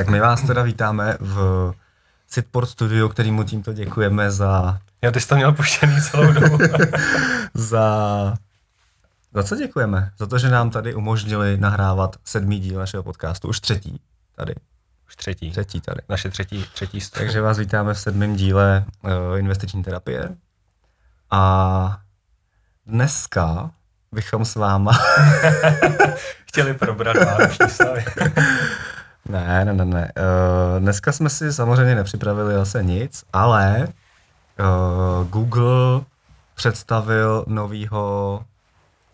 Tak my vás teda vítáme v Sitport Studio, kterýmu tímto děkujeme za... Jo, ty jsi to měl puštěný celou dobu. za... Za co děkujeme? Za to, že nám tady umožnili nahrávat sedmý díl našeho podcastu, už třetí tady. Už třetí. Třetí tady. Naše třetí, třetí stůl. Takže vás vítáme v sedmém díle uh, investiční terapie. A dneska bychom s váma... Chtěli probrat vánoční stavy. ne, ne, ne, ne. Uh, dneska jsme si samozřejmě nepřipravili zase nic, ale uh, Google představil novýho...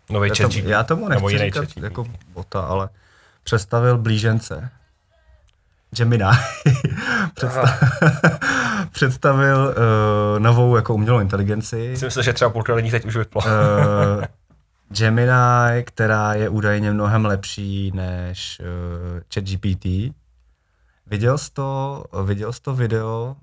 Nový chat to, já tomu nechci jiný říkat chat jako bota, ale představil blížence. Gemini. Předsta- představil uh, novou jako umělou inteligenci. Myslím si, že třeba půlka lidí teď už vyplo. uh, Gemini, která je údajně mnohem lepší než uh, ChatGPT. Viděl jsi to, viděl jsi to video,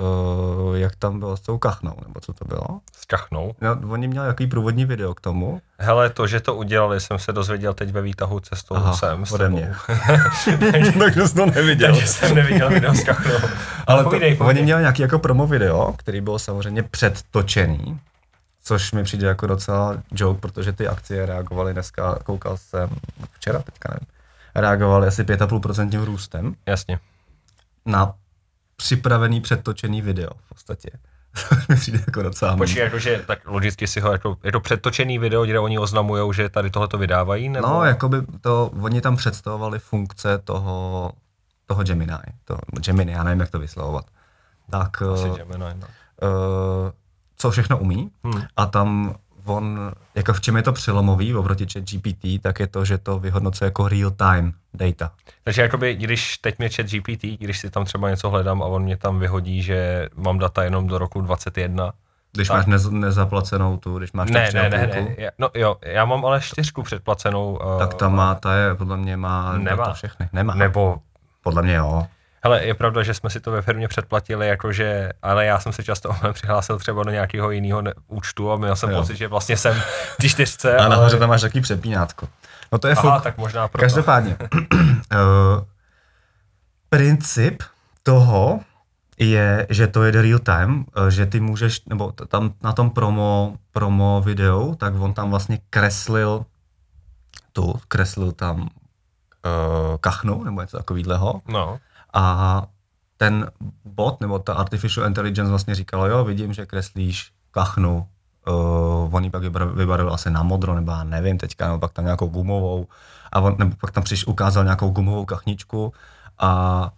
uh, jak tam bylo s tou kachnou, nebo co to bylo? S kachnou. No, oni měli jaký průvodní video k tomu. Hele, to, že to udělali, jsem se dozvěděl teď ve výtahu cestou Aha, sem. ode mě. Takže jsi to neviděl. Takže jsem neviděl video s kachnou. Ale, Ale povídej, to, povídej. oni měli nějaký jako promo video, který byl samozřejmě předtočený, což mi přijde jako docela joke, protože ty akcie reagovaly dneska, koukal jsem včera, teďka nevím, reagovaly asi 5,5% růstem Jasně. na připravený předtočený video v podstatě. Mi přijde jako docela Počkej, jakože tak logicky si ho, jako, je to předtočený video, kde oni oznamují, že tady tohle to vydávají, nebo? No, jakoby to, oni tam představovali funkce toho, toho Gemini, to, Gemini, já nevím, jak to vyslovovat. Tak, Asi eh, Gemini, no. uh, co všechno umí Hmm. a tam on, jako v čem je to přelomový oproti chat GPT, tak je to, že to vyhodnocuje jako real time data. Takže jakoby, když teď mě chat GPT, když si tam třeba něco hledám a on mě tam vyhodí, že mám data jenom do roku 21, Když Tak. máš nez, nezaplacenou tu, když máš ne, ne, ne, ne, no jo, já mám ale čtyřku předplacenou. Uh, tak ta má, ta je, podle mě má Nemá. data všechny. Nemá. Nebo, Podle mě jo. Hele, je pravda, že jsme si to ve firmě předplatili, jakože, ale já jsem se často přihlásil třeba do nějakého jiného účtu a měl jsem Jo. pocit, že vlastně jsem ty čtyřce, A ale... nahoře tam máš takový přepínátko. No to je Aha, fuk. tak možná proto. Každopádně, uh, princip toho je, že to jede real time, eh, že ty můžeš, nebo tam na tom promo, promo videu, tak on tam vlastně kreslil tu, kreslil tam uh, kachnu, nebo něco takového. No, A ten bot, nebo ta artificial intelligence vlastně říkalo, jo, vidím, že kreslíš kachnu, uh, on ji pak vybar- vybarvil asi na modro, nebo já nevím teďka, nebo pak tam nějakou gumovou, a on, nebo pak tam přiš, ukázal nějakou gumovou kachničku a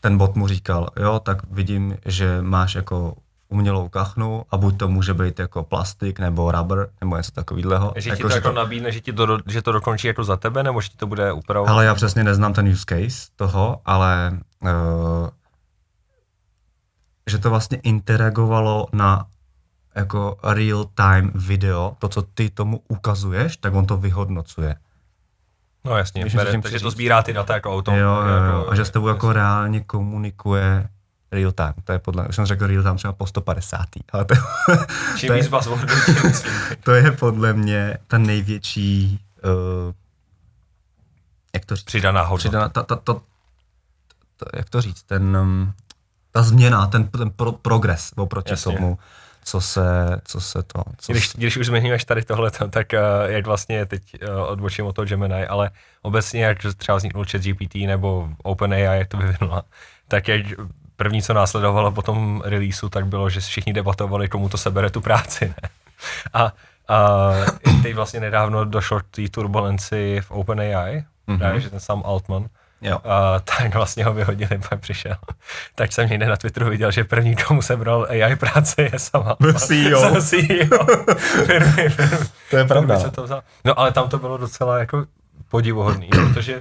ten bot mu říkal, jo, tak vidím, že máš jako umělou kachnu a buď to může být jako plastik nebo rubber nebo něco takového. že ti to jako nabídne, že, ti to, do- že to dokončí jako za tebe, nebo že ti to bude upravovat? Ale já přesně neznám ten use case toho, ale uh, že to vlastně interagovalo na jako real time video, to, co ty tomu ukazuješ, tak on to vyhodnocuje. No jasně, bere, takže to sbírá ty data jako auto. jo, jo, jo, jako, a že s tebou jako reálně komunikuje real time. To je podle, už jsem řekl real time třeba po 150. Ale to, Čím to je- to je podle mě ta největší, uh, jak to říct? Přidaná hodnota. Přidaná, ta, ta, ta, ta, jak to říct, ten, um, ta změna, ten, ten pro, progres oproti Jasně. tomu, co se, co se to, co Když, se, když už zmiňuješ tady tohle, tak uh, jak vlastně teď uh, odbočím od toho Gemini, ale obecně jak třeba vzniknul chat GPT nebo OpenAI, jak to vyvinula, tak jak první, co následovalo po tom releaseu, tak bylo, že všichni debatovali, komu to sebere tu práci. Ne? A, a teď vlastně nedávno došlo k té turbulenci v OpenAI, Mhm. mm-hmm. že ten sám Altman, jo. a tak vlastně ho vyhodili, pak přišel. Tak jsem někde na Twitteru viděl, že první, komu sebral AI práce, je sama. CEO. CEO. firmy, firmy. To je pravda. Se to vzal? No ale tam to bylo docela jako podivuhodný, protože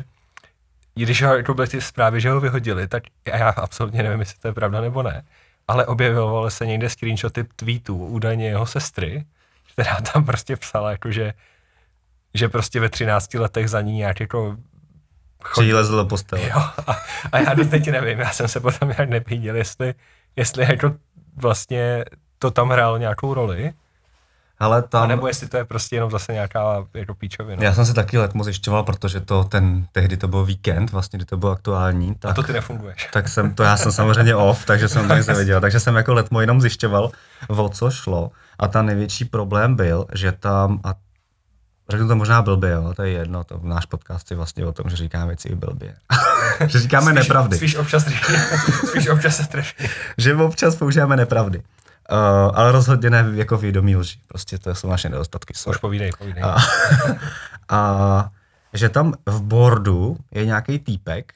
i když ho, jako byly ty zprávy, že ho vyhodili, tak já absolutně nevím, jestli to je pravda nebo ne, ale objevovaly se někde screenshoty tweetů údajně jeho sestry, která tam prostě psala, jako že, že prostě ve 13 letech za ní nějak jako Přilezl do postele. Jo, a, a já teď nevím, já jsem se potom nějak nepíděl, jestli, jestli jako vlastně to tam hrálo nějakou roli. Ale tam... A nebo jestli to je prostě jenom zase nějaká jako píčovina. Já jsem si taky letmo zjišťoval, protože to ten, tehdy to byl víkend, vlastně, kdy to bylo aktuální. Tak, A to ty nefunguješ. tak jsem, to já jsem samozřejmě off, takže jsem to nic nevěděl. Takže jsem jako letmo jenom zjišťoval, o co šlo. A ta největší problém byl, že tam, a řeknu to možná blbě, jo, to je jedno, to náš podcast je vlastně o tom, že říkáme věci i blbě. že říkáme Spíš- nepravdy. Spíš občas, spíš občas se trefí. že občas používáme nepravdy. Uh, ale rozhodně ne jako vědomí lži. Prostě to jsou naše nedostatky. sorry. Už povídej, povídej. A, a že tam v boardu je nějaký týpek,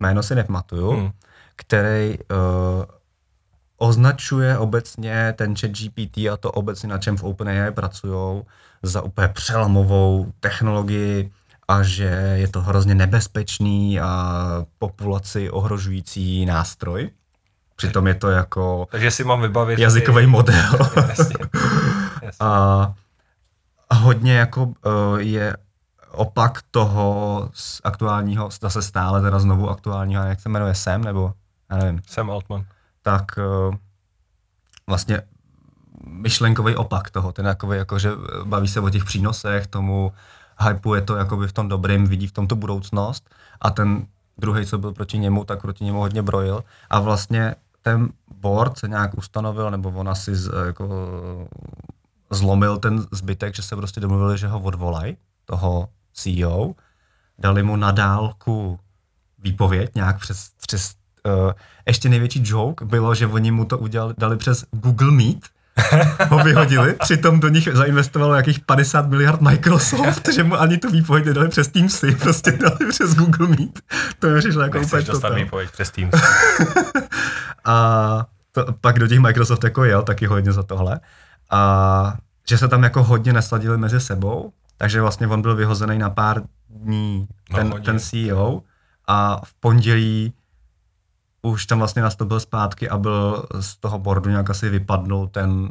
jméno si nepamatuju, Hmm. hmm. který uh, označuje obecně ten chat GPT a to obecně na čem v OpenAI pracují za úplně přelomovou technologii a že je to hrozně nebezpečný a populaci ohrožující nástroj. Přitom je to jako Takže si mám vybavit... jazykový model. Jasně. Jasně. a a hodně jako uh, je opak toho z aktuálního, zase stále teda znovu aktuálního, jak se jmenuje Sam, nebo já nevím, Sam Altman. tak uh, vlastně myšlenkový opak toho, ten jakoby, jako, že baví se o těch přínosech, tomu hypuje to jakoby v tom dobrým, vidí v tom tu budoucnost a ten druhý, co byl proti němu, tak proti němu hodně brojil a vlastně ten board se nějak ustanovil, nebo on asi z, jako, zlomil ten zbytek, že se prostě domluvili, že ho odvolají, toho CEO, dali mu na dálku výpověď nějak přes, přes uh, ještě největší joke bylo, že oni mu to udělali, dali přes Google Meet, ho vyhodili, přitom do nich zainvestovalo jakých 50 miliard Microsoft, že mu ani tu výpověď nedali přes Teamsy, prostě dali přes Google Meet. To mi přišlo jako úplně Nechceš dostat total. výpověď přes Teams. A to, pak do těch Microsoft jako jel taky hodně za tohle. A že se tam jako hodně nesladili mezi sebou, takže vlastně on byl vyhozený na pár dní, No, ten, hodně. ten CEO, a v pondělí už tam vlastně nastoupil zpátky a byl z toho boardu nějak asi vypadnul ten,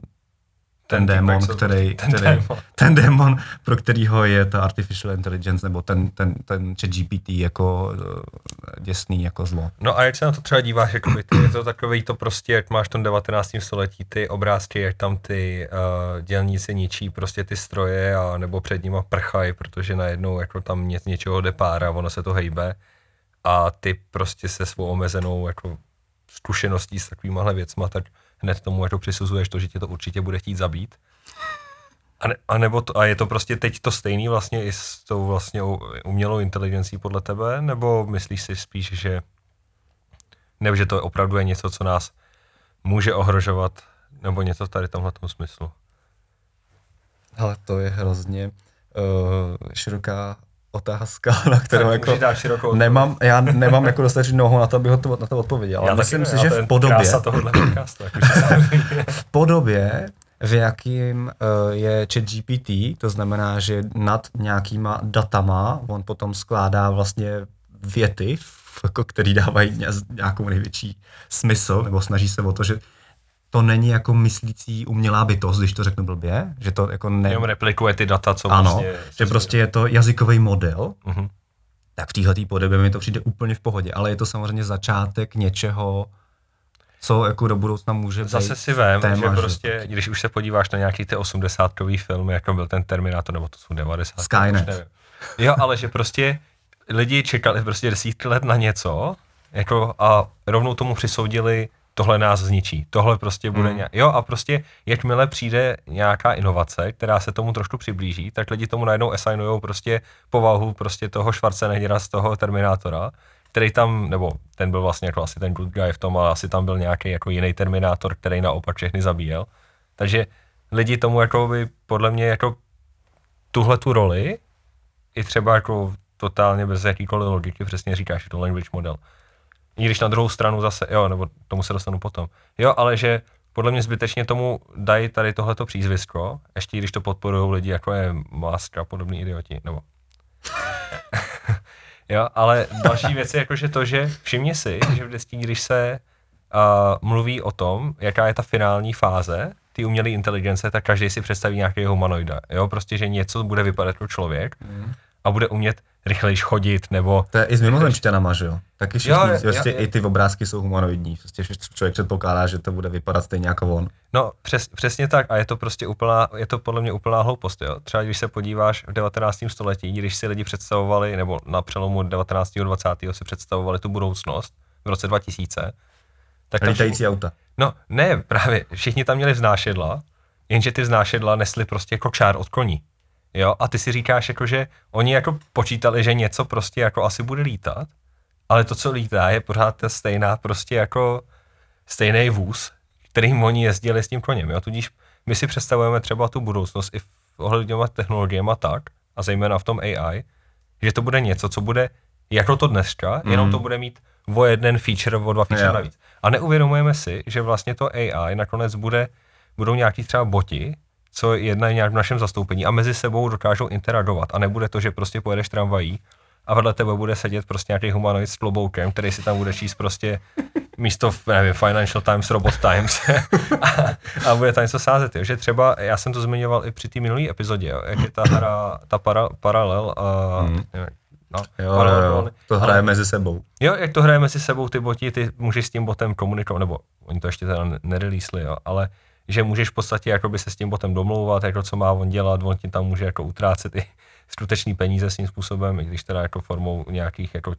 ten, démon, co- který, ten který, démon. ten démon, pro kterýho je ta artificial intelligence, nebo ten, ten, ten chat GPT jako eh, děsný jako zlo. No a jak se na to třeba díváš, jakoby ty, je to takový to prostě, jak máš v tom 19. století ty obrázky, jak tam ty uh, dělníci ničí prostě ty stroje a nebo před nima prchají, protože najednou jako tam ně, něčeho jde a ono se to hejbe a ty prostě se svou omezenou jako zkušeností s takovýmahle věcma, tak hned tomu jako přisuzuješ to, že tě to určitě bude chtít zabít. A, ne, a, nebo to, a je to prostě teď to stejný vlastně i s tou vlastně umělou inteligencí podle tebe, nebo myslíš si spíš, že nebo že to opravdu je něco, co nás může ohrožovat, nebo něco v tady tomhle smyslu. Ale to je hrozně uh, široká otázka, na kterou jako širokou nemám, já nemám jako dostatečně nohu na to, abych to, na to odpověděl. Ale Já myslím si, že v podobě, podcastu, jak už se v podobě, v jakým uh, je chat GPT, to znamená, že nad nějakýma datama on potom skládá vlastně věty, jako, který dávají ně- nějakou největší smysl, nebo snaží se o to, že to není jako myslící umělá bytost, když to řeknu blbě, že to jako ne... Jenom replikuje ty data, co Ano, vlastně... že prostě je to jazykový model, Mhm. tak v téhle podobě mi to přijde úplně v pohodě, ale je to samozřejmě začátek něčeho, co jako do budoucna může být Zase si vem, téma, že prostě, když už se podíváš na nějaký ty 80 filmy, jako byl ten Terminator, nebo to jsou 90. Skynet. Jo, ale že prostě lidi čekali prostě desítky let na něco, jako a rovnou tomu přisoudili, tohle nás zničí, tohle prostě bude Mm. nějak, jo a prostě jakmile přijde nějaká inovace, která se tomu trošku přiblíží, tak lidi tomu najednou assignujou prostě povahu prostě toho Schwarzeneggera z toho Terminátora, který tam, nebo ten byl vlastně jako asi ten good guy v tom, ale asi tam byl nějaký jako jiný Terminátor, který naopak všechny zabíjel. Takže lidi tomu jako by podle mě jako tuhle tu roli i třeba jako totálně bez jakýkoliv logiky, přesně říkáš, je to language model. I když na druhou stranu zase, jo, nebo tomu se dostanu potom. Jo, ale že podle mě zbytečně tomu dají tady tohleto přízvisko, ještě když to podporují lidi, jako je Musk a podobný idioti, nebo Jo, ale další věc je jakože to, že všimni si, že vždycky, když se uh, mluví o tom, jaká je ta finální fáze ty umělé inteligence, tak každý si představí nějakého humanoida. Jo, prostě, že něco bude vypadat jako člověk. Mm. A bude umět rychlejš chodit, nebo... To je i s mimozemšťanama, že jo? Taky všichni, Jo, prostě jo, jo. i ty obrázky jsou humanoidní. Prostě člověk předpokládá, že to bude vypadat stejně jako on. No, přes, přesně tak a je to prostě úplná, je to podle mě úplná hloupost, jo. Třeba když se podíváš v 19. století, když si lidi představovali, nebo na přelomu 19. a 20. si představovali tu budoucnost v roce 2000, tak tam Lítající auta. No ne, právě, všichni tam měli vznášedla, jenže ty vznášedla nesli prostě kočár od koní. Jo, a ty si říkáš jako, že oni jako počítali, že něco prostě jako asi bude lítat, ale to, co lítá, je pořád ta stejná prostě jako stejný vůz, kterým oni jezdili s tím koněm, jo, tudíž my si představujeme třeba tu budoucnost i v ohledněma technologiemi tak, a zejména v tom AI, že to bude něco, co bude jako to dneska, mm. jenom to bude mít o jeden feature, o dva feature Jo. navíc. A neuvědomujeme si, že vlastně to AI nakonec bude, budou nějaký třeba boti, co jednají nějak v našem zastoupení a mezi sebou dokážou interagovat a nebude to, že prostě pojedeš tramvají a vedle tebe bude sedět prostě nějaký humanoid s kloboukem, který si tam bude číst prostě místo, nevím, Financial Times, Robot Times a, a bude tam něco sázet, jo. že třeba, já jsem to zmiňoval i při té minulé epizodě, jo, jak je ta hra, ta para, paralel, a, Mhm. nevím, no, Jo, jo, paralel, jo. To hraje mezi sebou. Jo, jak to hraje mezi sebou ty boti, ty můžeš s tím botem komunikovat, nebo oni to ještě teda ne- nereleasli, jo, ale že můžeš v podstatě jakoby se s tím botem domlouvat, jako co má on dělat, on ti tam může jako utrácet i skutečný peníze s tím způsobem, i když teda jako formou nějakých jako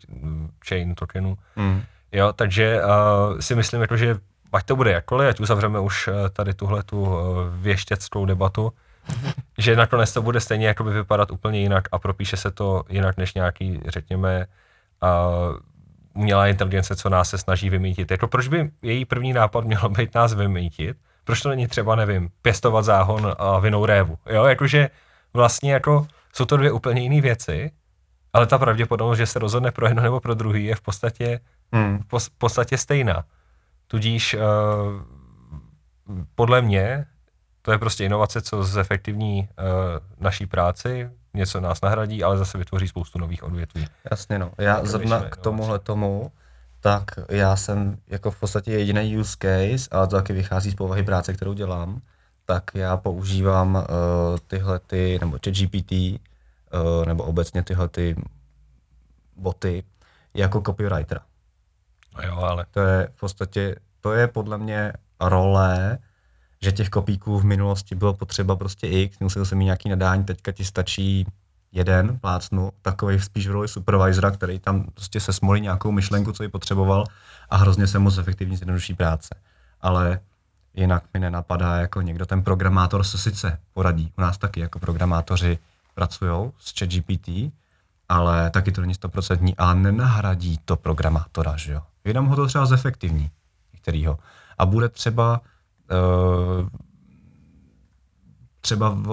chain tokenů. Mm. Jo, takže uh, si myslím, jako, že ať to bude jakkoliv, ať uzavřeme už uh, tady tuhle tu uh, věštěckou debatu, že nakonec to bude stejně jakoby vypadat úplně jinak a propíše se to jinak než nějaký, řekněme, uh, umělá inteligence, co nás se snaží vymítit. Jako proč by její první nápad měl být nás vymítit? Proč to není třeba, nevím, pěstovat záhon a vinou révu? Jo, jakože vlastně jako jsou to dvě úplně jiné věci, ale ta pravděpodobnost, že se rozhodne pro jedno nebo pro druhý, je v podstatě Mm. v pos- podstatě stejná. Tudíž uh, podle mě to je prostě inovace, co zefektivní uh, naší práci, něco nás nahradí, ale zase vytvoří spoustu nových odvětví. Jasně no. Já zrovna k tomuhle tomu, tak já jsem jako v podstatě jediný use case, ale to taky vychází z povahy práce, kterou dělám, tak já používám uh, tyhle ty, nebo ChatGPT, uh, nebo obecně tyhle ty boty jako copywritera. No jo, ale To je v podstatě, to je podle mě role, že těch kopíků v minulosti bylo potřeba prostě x, musel jsem mít nějaký nadání, teďka ti stačí jeden plácnu, takový spíš v roli supervisora, který tam prostě se smolí nějakou myšlenku, co ji potřeboval a hrozně se moc efektivně zjednoduší práce. Ale jinak mi nenapadá, jako někdo ten programátor se sice poradí. U nás taky jako programátoři pracují s ChatGPT, ale taky to není stoprocentní a nenahradí to programátora, že jo. Jenom ho to třeba zefektivní, některýho. A bude třeba uh, třeba v,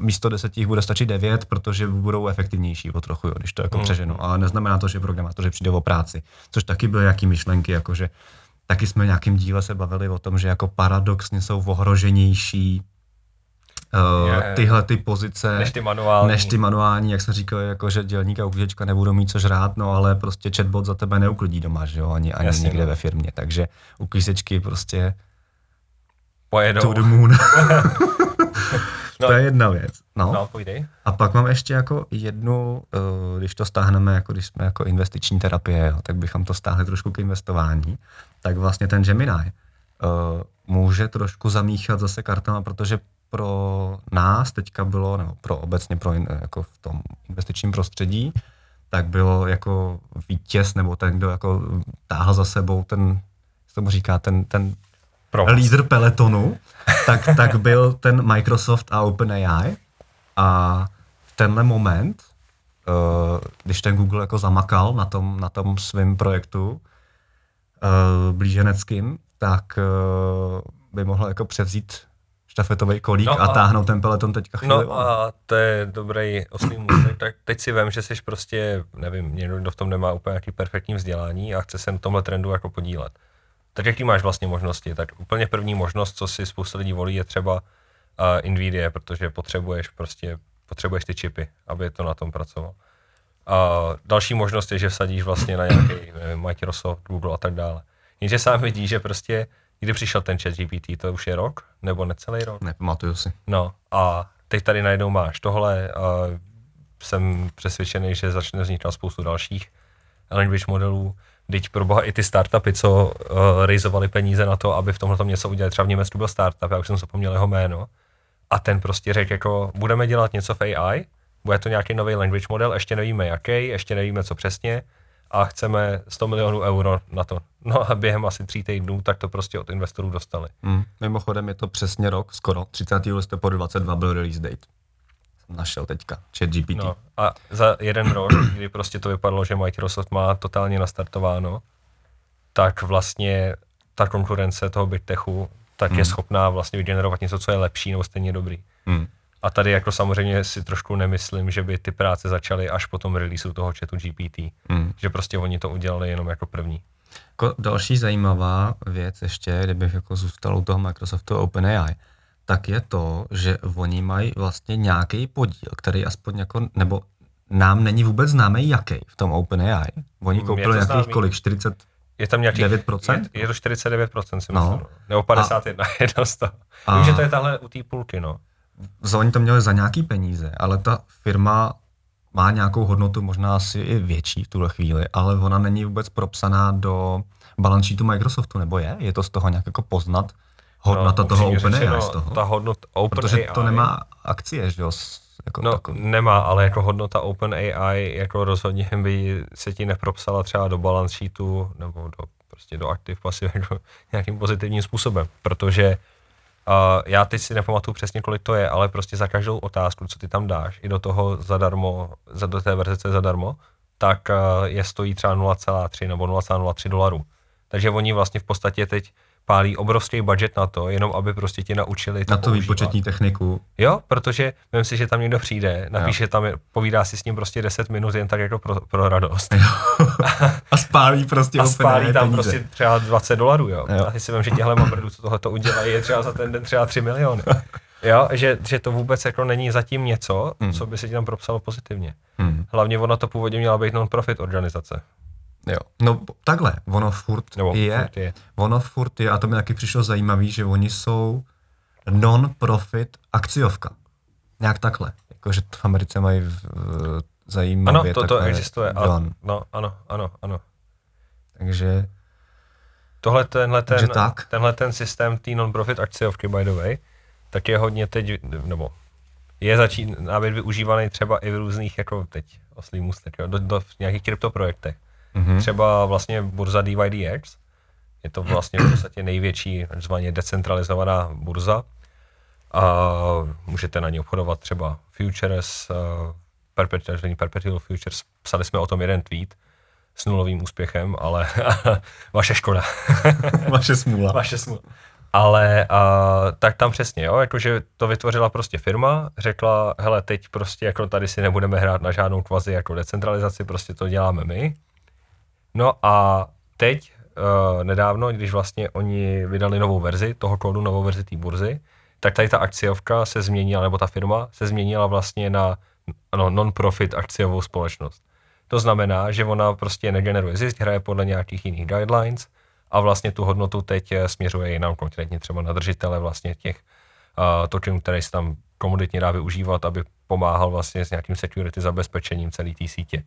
místo deseti bude stačit devět, protože budou efektivnější o trochu, jo, když to jako Mm. přeženu. Ale neznamená to, že programátoři přijde o práci. Což taky byly nějaký myšlenky, jakože taky jsme v nějakém díle se bavili o tom, že jako paradoxně jsou ohroženější uh, Je. tyhle ty pozice než ty manuální. než ty manuální, jak jsem říkal, jako že dělník a uklízečka nebudou mít co žrát, no ale prostě chatbot za tebe neuklidí doma, že jo, ani, ani Jasně, někde no. ve firmě, takže uklízečky prostě pojedou. to the moon. No. to je jedna věc. No. No. A pak mám ještě jako jednu, eh, když to stáhneme, jako když jsme jako investiční terapie, tak bychom to stáhli trošku k investování, tak vlastně ten Gemini uh, může trošku zamíchat zase kartama, protože pro nás teďka bylo, nebo pro obecně pro in, jako v tom investičním prostředí, tak bylo jako vítěz, nebo ten, kdo jako táhl za sebou ten, jak se tomu říká, ten, ten Provoz. lídr peletonu, tak, tak byl ten Microsoft a OpenAI. A v tenhle moment, uh, když ten Google jako zamakal na tom, na tom svém projektu uh, blíženeckým, tak uh, by mohl jako převzít štafetový kolík No no a, a- táhnout ten peleton teďka chvíli. No a to je dobrý oslý můstek, tak teď si vem, že jsi prostě, nevím, někdo, kdo v tom nemá úplně nějaký perfektní vzdělání a chce se na tomhle trendu jako podílet. Tak jaký máš vlastně možnosti? Tak úplně první možnost, co si spousta lidí volí, je třeba uh, Nvidia, protože potřebuješ prostě, potřebuješ ty čipy, aby to na tom pracovalo. A další možnost je, že vsadíš vlastně na nějaký nevím, Microsoft, Google a tak dále. Jenže sám vidí, že prostě, kdy přišel ten chat GPT, to už je rok, nebo necelý rok? Nepamatuju si. No a teď tady najednou máš tohle, a jsem přesvědčený, že začne vznikat spoustu dalších language modelů. Teď pro boha i ty startupy, co uh, rejzovali peníze na to, aby v tomhle něco udělali. Třeba v Německu byl startup, já už jsem zapomněl jeho jméno. A ten prostě řekl jako, budeme dělat něco v AI, bude to nějaký nový language model, ještě nevíme jaký, ještě nevíme co přesně, a chceme 100 milionů euro na to. No a během asi tří týdnů tak to prostě od investorů dostali. Hmm. Mimochodem je to přesně rok, skoro 30. listopadu 22 byl release date. Našel teďka, chat GPT. No, a za jeden rok, kdy prostě to vypadalo, že Microsoft má totálně nastartováno, tak vlastně ta konkurence toho BitTechu tak hmm. je schopná vlastně vygenerovat něco, co je lepší nebo stejně dobrý. Hmm. A tady jako samozřejmě si trošku nemyslím, že by ty práce začaly až po tom releaseu toho chatu GPT. Mm. Že prostě oni to udělali jenom jako první. Jako další zajímavá věc ještě, kdybych jako zůstal u toho Microsoftu OpenAI, tak je to, že oni mají vlastně nějaký podíl, který aspoň jako, nebo nám není vůbec známý jaký v tom OpenAI. Oni koupili nějakých kolik, 40, je tam nějaký, 9%? Je, je to 49% si no. myslím, no. nebo 51, a, je to Vím, že to je tahle u té půlky, no oni to měli za nějaký peníze, ale ta firma má nějakou hodnotu, možná asi i větší v tuhle chvíli, ale ona není vůbec propsaná do balance sheetu Microsoftu, nebo je? Je to z toho nějak jako poznat hodnota no, toho OpenAI z toho? Ta hodnota Open Protože AI, to nemá akcie, že jo? Jako no, takový. nemá, ale jako hodnota OpenAI jako rozhodně by se ti nepropsala třeba do balance sheetu nebo do, prostě do aktiv pasiv jako nějakým pozitivním způsobem, protože Uh, já teď si nepamatuju přesně, kolik to je, ale prostě za každou otázku, co ty tam dáš, i do toho zadarmo, za, do té verze, co je zadarmo, tak uh, je stojí třeba 0,3 nebo 0,03 dolarů. Takže oni vlastně v podstatě teď pálí obrovský budget na to, jenom aby prostě ti naučili to Na to výpočetní techniku. Jo, protože vím si, že tam někdo přijde, napíše jo. tam, povídá si s ním prostě 10 minut jen tak jako pro, pro radost. a spálí prostě A spálí tam peníze. prostě třeba 20 dolarů, jo. jo. A si vím, že těhle mamrdů, co tohle to udělají, je třeba za ten den třeba 3 miliony. Jo, že, že to vůbec jako není zatím něco, hmm. co by se ti tam propsalo pozitivně. Hmm. Hlavně ona to původně měla být non-profit organizace. Jo. No takhle, ono furt, Nebo je, furt je, ono furt je, a to mi taky přišlo zajímavý, že oni jsou non-profit akciovka. Nějak takhle. Jakože v Americe mají v, zajímavě Ano, to, to existuje. A, no, ano, ano, ano. Takže Tohle tenhle ten, tak. tenhle ten systém té non-profit akciovky, by the way, tak je hodně teď, nebo je začíná být využívaný třeba i v různých, jako teď oslý můstek, do, do, v nějakých kryptoprojektech. Mm-hmm. Třeba vlastně burza DYDX, je to vlastně v podstatě největší, takzvaně decentralizovaná burza a můžete na ní obchodovat třeba futures, uh, perpetual, perpetual futures, psali jsme o tom jeden tweet s nulovým úspěchem, ale vaše škoda. vaše smůla. Vaše smůla. Ale a, tak tam přesně, jo, jakože to vytvořila prostě firma, řekla, hele, teď prostě jako tady si nebudeme hrát na žádnou kvazi jako decentralizaci, prostě to děláme my No a teď uh, nedávno, když vlastně oni vydali novou verzi toho kódu, novou verzi té burzy, tak tady ta akciovka se změnila, nebo ta firma se změnila vlastně na ano, non-profit akciovou společnost. To znamená, že ona prostě negeneruje zisk, hraje podle nějakých jiných guidelines a vlastně tu hodnotu teď eh, směřuje jinam, konkrétně třeba na držitele vlastně těch uh, tokenů, které se tam komoditně dá využívat, aby pomáhal vlastně s nějakým security zabezpečením celé té sítě.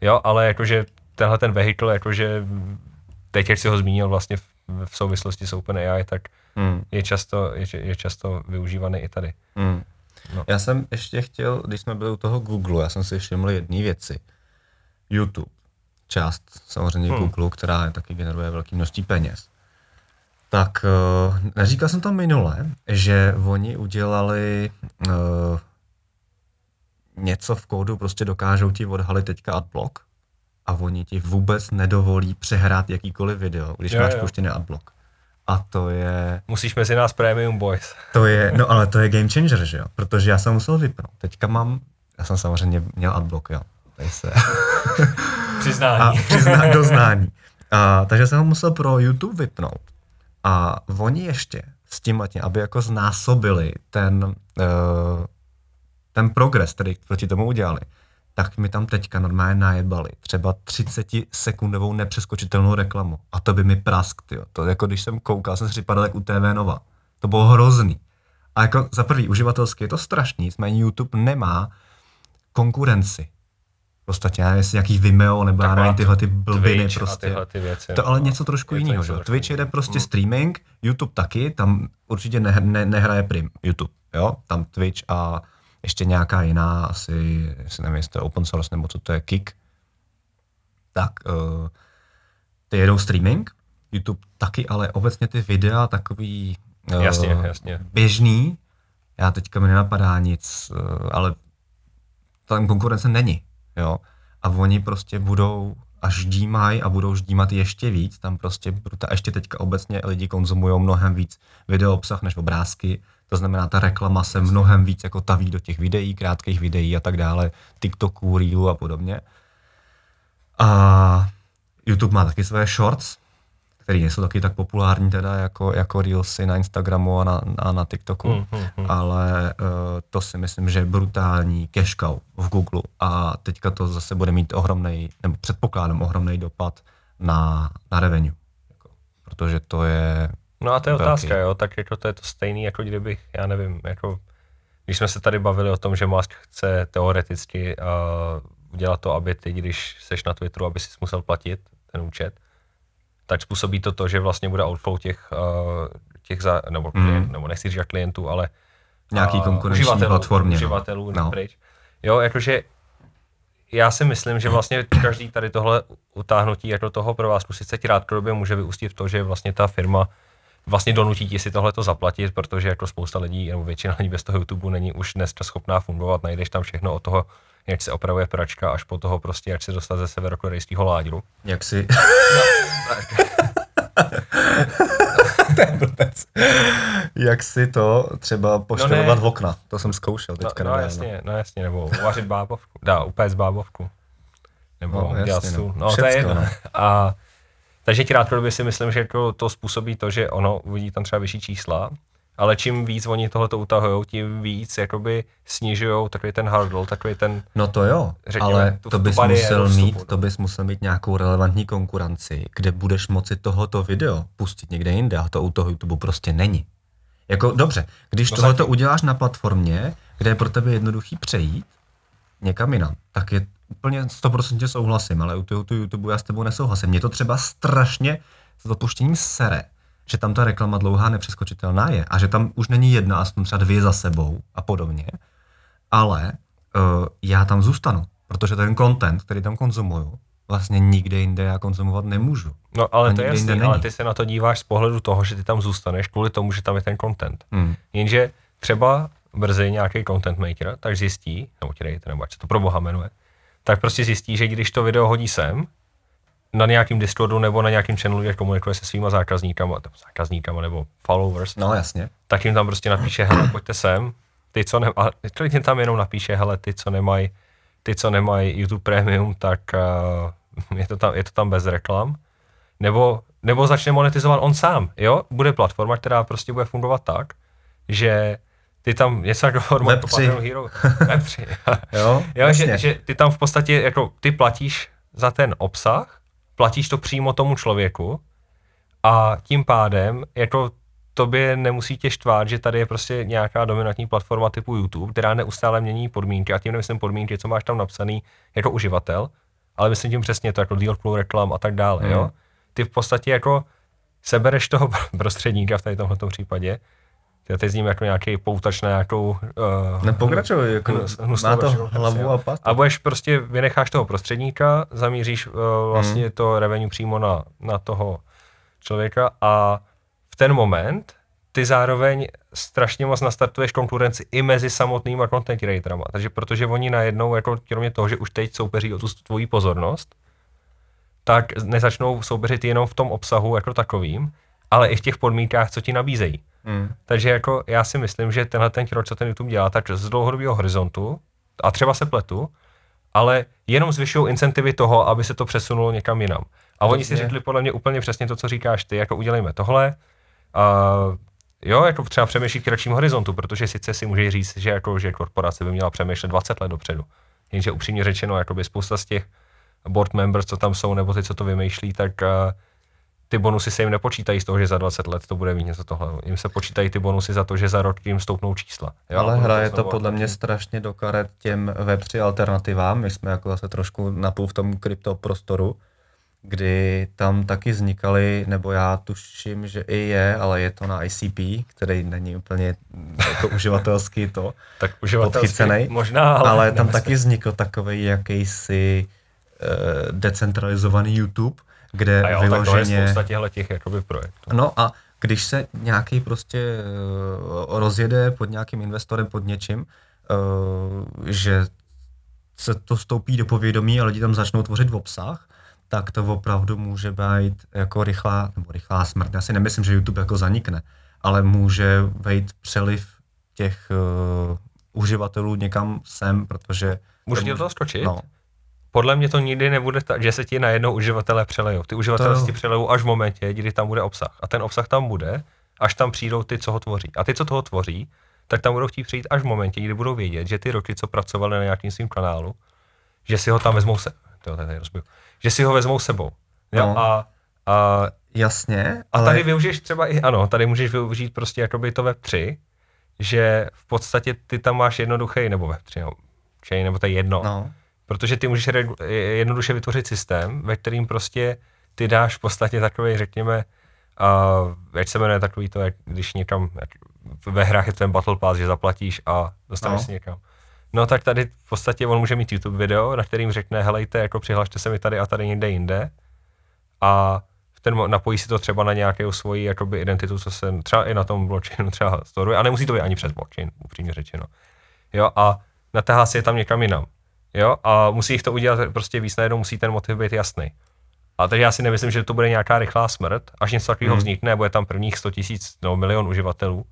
Jo, ale jakože tenhle ten vehikl, jakože teď, jak si ho zmínil vlastně v, v souvislosti s OpenAI, tak hmm. je, často, je, je často využívaný i tady. Hmm. No. Já jsem ještě chtěl, když jsme byli u toho Google, já jsem si všiml jedné věci. YouTube, část samozřejmě hmm. Google, která taky generuje velké množství peněz. Tak neříkal jsem to minule, že oni udělali uh, něco v kódu, prostě dokážou ti odhalit teďka adblock, a oni ti vůbec nedovolí přehrát jakýkoliv video, když jo, máš puštěný adblock. A to je... Musíš mezi nás Premium Boys. To je, no ale to je game changer, že jo? Protože já jsem musel vypnout. Teďka mám, já jsem samozřejmě měl adblock, jo. Tady se... Přiznání. A přizná, doznání. A, takže jsem ho musel pro YouTube vypnout. A oni ještě s tím, aby jako znásobili ten, uh, ten progres, který proti tomu udělali, tak mi tam teďka normálně najebali třeba 30 sekundovou nepřeskočitelnou reklamu. A to by mi prask, tyjo. To jako když jsem koukal, jsem si připadal jak u TV Nova. To bylo hrozný. A jako za prvý uživatelsky je to strašný, nicméně YouTube nemá konkurenci. V podstatě, já nevím, jestli nějaký Vimeo nebo já nevím, tyhle ty blbiny Twitch prostě. tyhle ty věci. To ale no. něco trošku jiného, že? trošku Twitch jede prostě Mm. streaming, YouTube taky, tam určitě ne, ne, nehraje prim YouTube, jo? Tam Twitch a ještě nějaká jiná, asi, jestli nevím, jestli to je open source nebo co to je, Kick. Tak, uh, ty jedou streaming, YouTube taky, ale obecně ty videa takový uh, Jasně, jasně. běžný, já teďka mi nenapadá nic, uh, ale tam konkurence není, jo. A oni prostě budou a ždímají a budou ždímat ještě víc, tam prostě bruta, ještě teďka obecně lidi konzumují mnohem víc video obsah než obrázky, to znamená, ta reklama se mnohem víc jako taví do těch videí, krátkých videí a tak dále, TikToků, Reelu a podobně. A YouTube má taky své shorts, které nejsou taky tak populární teda jako, jako Reelsy na Instagramu a na, a na TikToku, Hmm, hmm, hmm. ale uh, to si myslím, že je brutální cash cow v Google a teďka to zase bude mít ohromný, nebo předpokládám ohromný dopad na, na revenue, jako, protože to je No a to je velký. otázka, jo, tak jako to je to stejný, jako kdybych, já nevím, jako když jsme se tady bavili o tom, že Musk chce teoreticky uh, udělat to, aby ty, když seš na Twitteru, aby si musel platit ten účet, tak způsobí to to, že vlastně bude outflow těch, uh, těch za, nebo, Mm. klient, nebo nechci říkat klientů, ale nějaký a konkurenční uživatelů, platformě. Uživatelů no. no. pryč. Jo, jakože já si myslím, že vlastně každý tady tohle utáhnutí jako toho pro vás sice krátkodobě může vyústit v to, že vlastně ta firma vlastně donutí ti si tohle to zaplatit, protože jako spousta lidí, nebo většina lidí bez toho YouTube není už dneska schopná fungovat, najdeš tam všechno od toho, jak se opravuje pračka, až po toho prostě, jak se dostat ze severokorejského ládru. Jak si... Blbec. Jak si to třeba poštelovat ne. v okna. To jsem zkoušel No, teďka no, nedávno. jasně, no jasně, nebo uvařit bábovku, dá, upéct bábovku. Nebo No, no, jasně, dělat no. stůl. No, to je jedno. no. A, takže krátkodobě si myslím, že jako to způsobí to, že ono uvidí tam třeba vyšší čísla, ale čím víc oni tohleto utahují, tím víc jakoby snižují takový ten hurdle, takový ten, No to jo, Řekněme, ale tu- to bys musel vstupu, mít, no. to bys musel mít nějakou relevantní konkurenci, kde budeš moci tohoto video pustit někde jinde a to u toho YouTube prostě není. Jako dobře, když No tohoto zatím. uděláš na platformě, kde je pro tebe jednoduchý přejít někam jinam, tak je úplně 100% souhlasím, ale u toho YouTube já s tebou nesouhlasím. Mě to třeba strašně s dopuštěním sere, že tam ta reklama dlouhá nepřeskočitelná je a že tam už není jedna, aspoň třeba dvě za sebou a podobně, ale uh, já tam zůstanu, protože ten content, který tam konzumuju, vlastně nikde jinde já konzumovat nemůžu. no ale A to je jasný, ale ty se na to díváš z pohledu toho, že ty tam zůstaneš kvůli tomu, že tam je ten content. Hmm. Jenže třeba brzy nějaký content maker tak zjistí, nebo creator, nebo ať se to pro boha jmenuje, tak prostě zjistí, že když to video hodí sem, na nějakým Discordu nebo na nějakém channelu, kde komunikuje se svýma zákazníkama, nebo zákazníkama nebo followers, No jasně. tak jim tam prostě napíše, hele, pojďte sem, ty, co ne, a klidně tam jenom napíše, hele, ty, co nemají, ty, co nemají YouTube Premium, tak uh, je, to tam, je to tam bez reklam. Nebo, nebo začne monetizovat on sám, jo? Bude platforma, která prostě bude fungovat tak, že ty tam něco jako forma Web jako tři. Patreon Hero, Web tři. Jo, Jo, jasně. že, že, ty tam v podstatě, jako ty platíš za ten obsah, platíš to přímo tomu člověku a tím pádem, jako tobě nemusí tě štvát, že tady je prostě nějaká dominantní platforma typu YouTube, která neustále mění podmínky a tím nemyslím podmínky, co máš tam napsaný jako uživatel, ale myslím tím přesně to jako deal clue, reklam a tak dále, Hmm. jo. Ty v podstatě jako sebereš toho prostředníka v tady tomto případě, já teď zním jako nějaký poutač na nějakou... Uh, Nepokračuj, jako hnus- má to hlavu jo. a patu. A budeš prostě, vynecháš toho prostředníka, zamíříš uh, vlastně Hmm. to revenue přímo na, na toho člověka a v ten moment ty zároveň strašně moc nastartuješ konkurenci i mezi samotnýma content creatorama. Takže protože oni najednou, jako kromě toho, že už teď soupeří o tu tvoji pozornost, tak nezačnou soupeřit jenom v tom obsahu jako takovým, ale i v těch podmínkách, co ti nabízejí. Hmm. Takže jako já si myslím, že tenhle ten krok, co ten YouTube dělá, tak z dlouhodobého horizontu, a třeba se pletu, ale jenom zvyšují incentivy toho, aby se to přesunulo někam jinam. A oni si řekli podle mě úplně přesně to, co říkáš ty, jako udělejme tohle, a jo, jako třeba přemýšlí v kratším horizontu, protože sice si může říct, že, jako, že korporace by měla přemýšlet 20 let dopředu. Jenže upřímně řečeno, jakoby spousta z těch board members, co tam jsou, nebo ty, co to vymýšlí, tak uh, ty bonusy se jim nepočítají z toho, že za 20 let to bude mít něco tohle. Jim se počítají ty bonusy za to, že za rok jim stoupnou čísla. Jo? Ale hraje to, to podle mě strašně do karet těm Web3 alternativám. My jsme jako zase trošku napůl v tom kryptoprostoru, kdy tam taky vznikaly, nebo já tuším, že i je, ale je to na ICP, který není úplně jako uživatelský to tak uživatelský možná, ale, ale tam taky vznikl takový jakýsi uh, decentralizovaný YouTube, kde a jo, vyloženě... Tak to je těch jakoby projektů. No a když se nějaký prostě uh, rozjede pod nějakým investorem, pod něčím, uh, že se to stoupí do povědomí a lidi tam začnou tvořit v obsah, tak to opravdu může být jako rychlá, nebo rychlá smrt. Já si nemyslím, že YouTube jako zanikne, ale může být přeliv těch uh, uživatelů někam sem, protože... Můžu do toho skočit? No. Podle mě to nikdy nebude tak, že se ti najednou uživatelé přelejou. Ty uživatelé se ti přelejou až v momentě, kdy tam bude obsah. A ten obsah tam bude, až tam přijdou ty, co ho tvoří. A ty, co toho tvoří, tak tam budou chtít přijít až v momentě, kdy budou vědět, že ty roky, co pracovali na nějakým svým kanálu, že si ho tam vezmou se. To tady rozbiju že si ho vezmou sebou. Jo? No. A, a, Jasně. A ale... tady využiješ třeba i, ano, tady můžeš využít prostě jakoby to web 3, že v podstatě ty tam máš jednoduchý, nebo web 3, no, nebo to je jedno, no. Protože ty můžeš jednoduše vytvořit systém, ve kterým prostě ty dáš v podstatě takový, řekněme, a jak se jmenuje takový to, jak když někam, jak ve hrách je ten Battle Pass, že zaplatíš a dostaneš no. si někam. No tak tady v podstatě on může mít YouTube video, na kterým řekne, helejte, jako přihlašte se mi tady a tady někde jinde. A ten napojí si to třeba na nějakou svoji jakoby, identitu, co se třeba i na tom blockchainu třeba storuje. A nemusí to být ani přes blockchain, upřímně řečeno. Jo, a natahá si je tam někam jinam. Jo, a musí jich to udělat prostě víc najednou, musí ten motiv být jasný. A takže já si nemyslím, že to bude nějaká rychlá smrt, až něco takového hmm. vznikne, nebo je tam prvních 100 tisíc nebo milion uživatelů,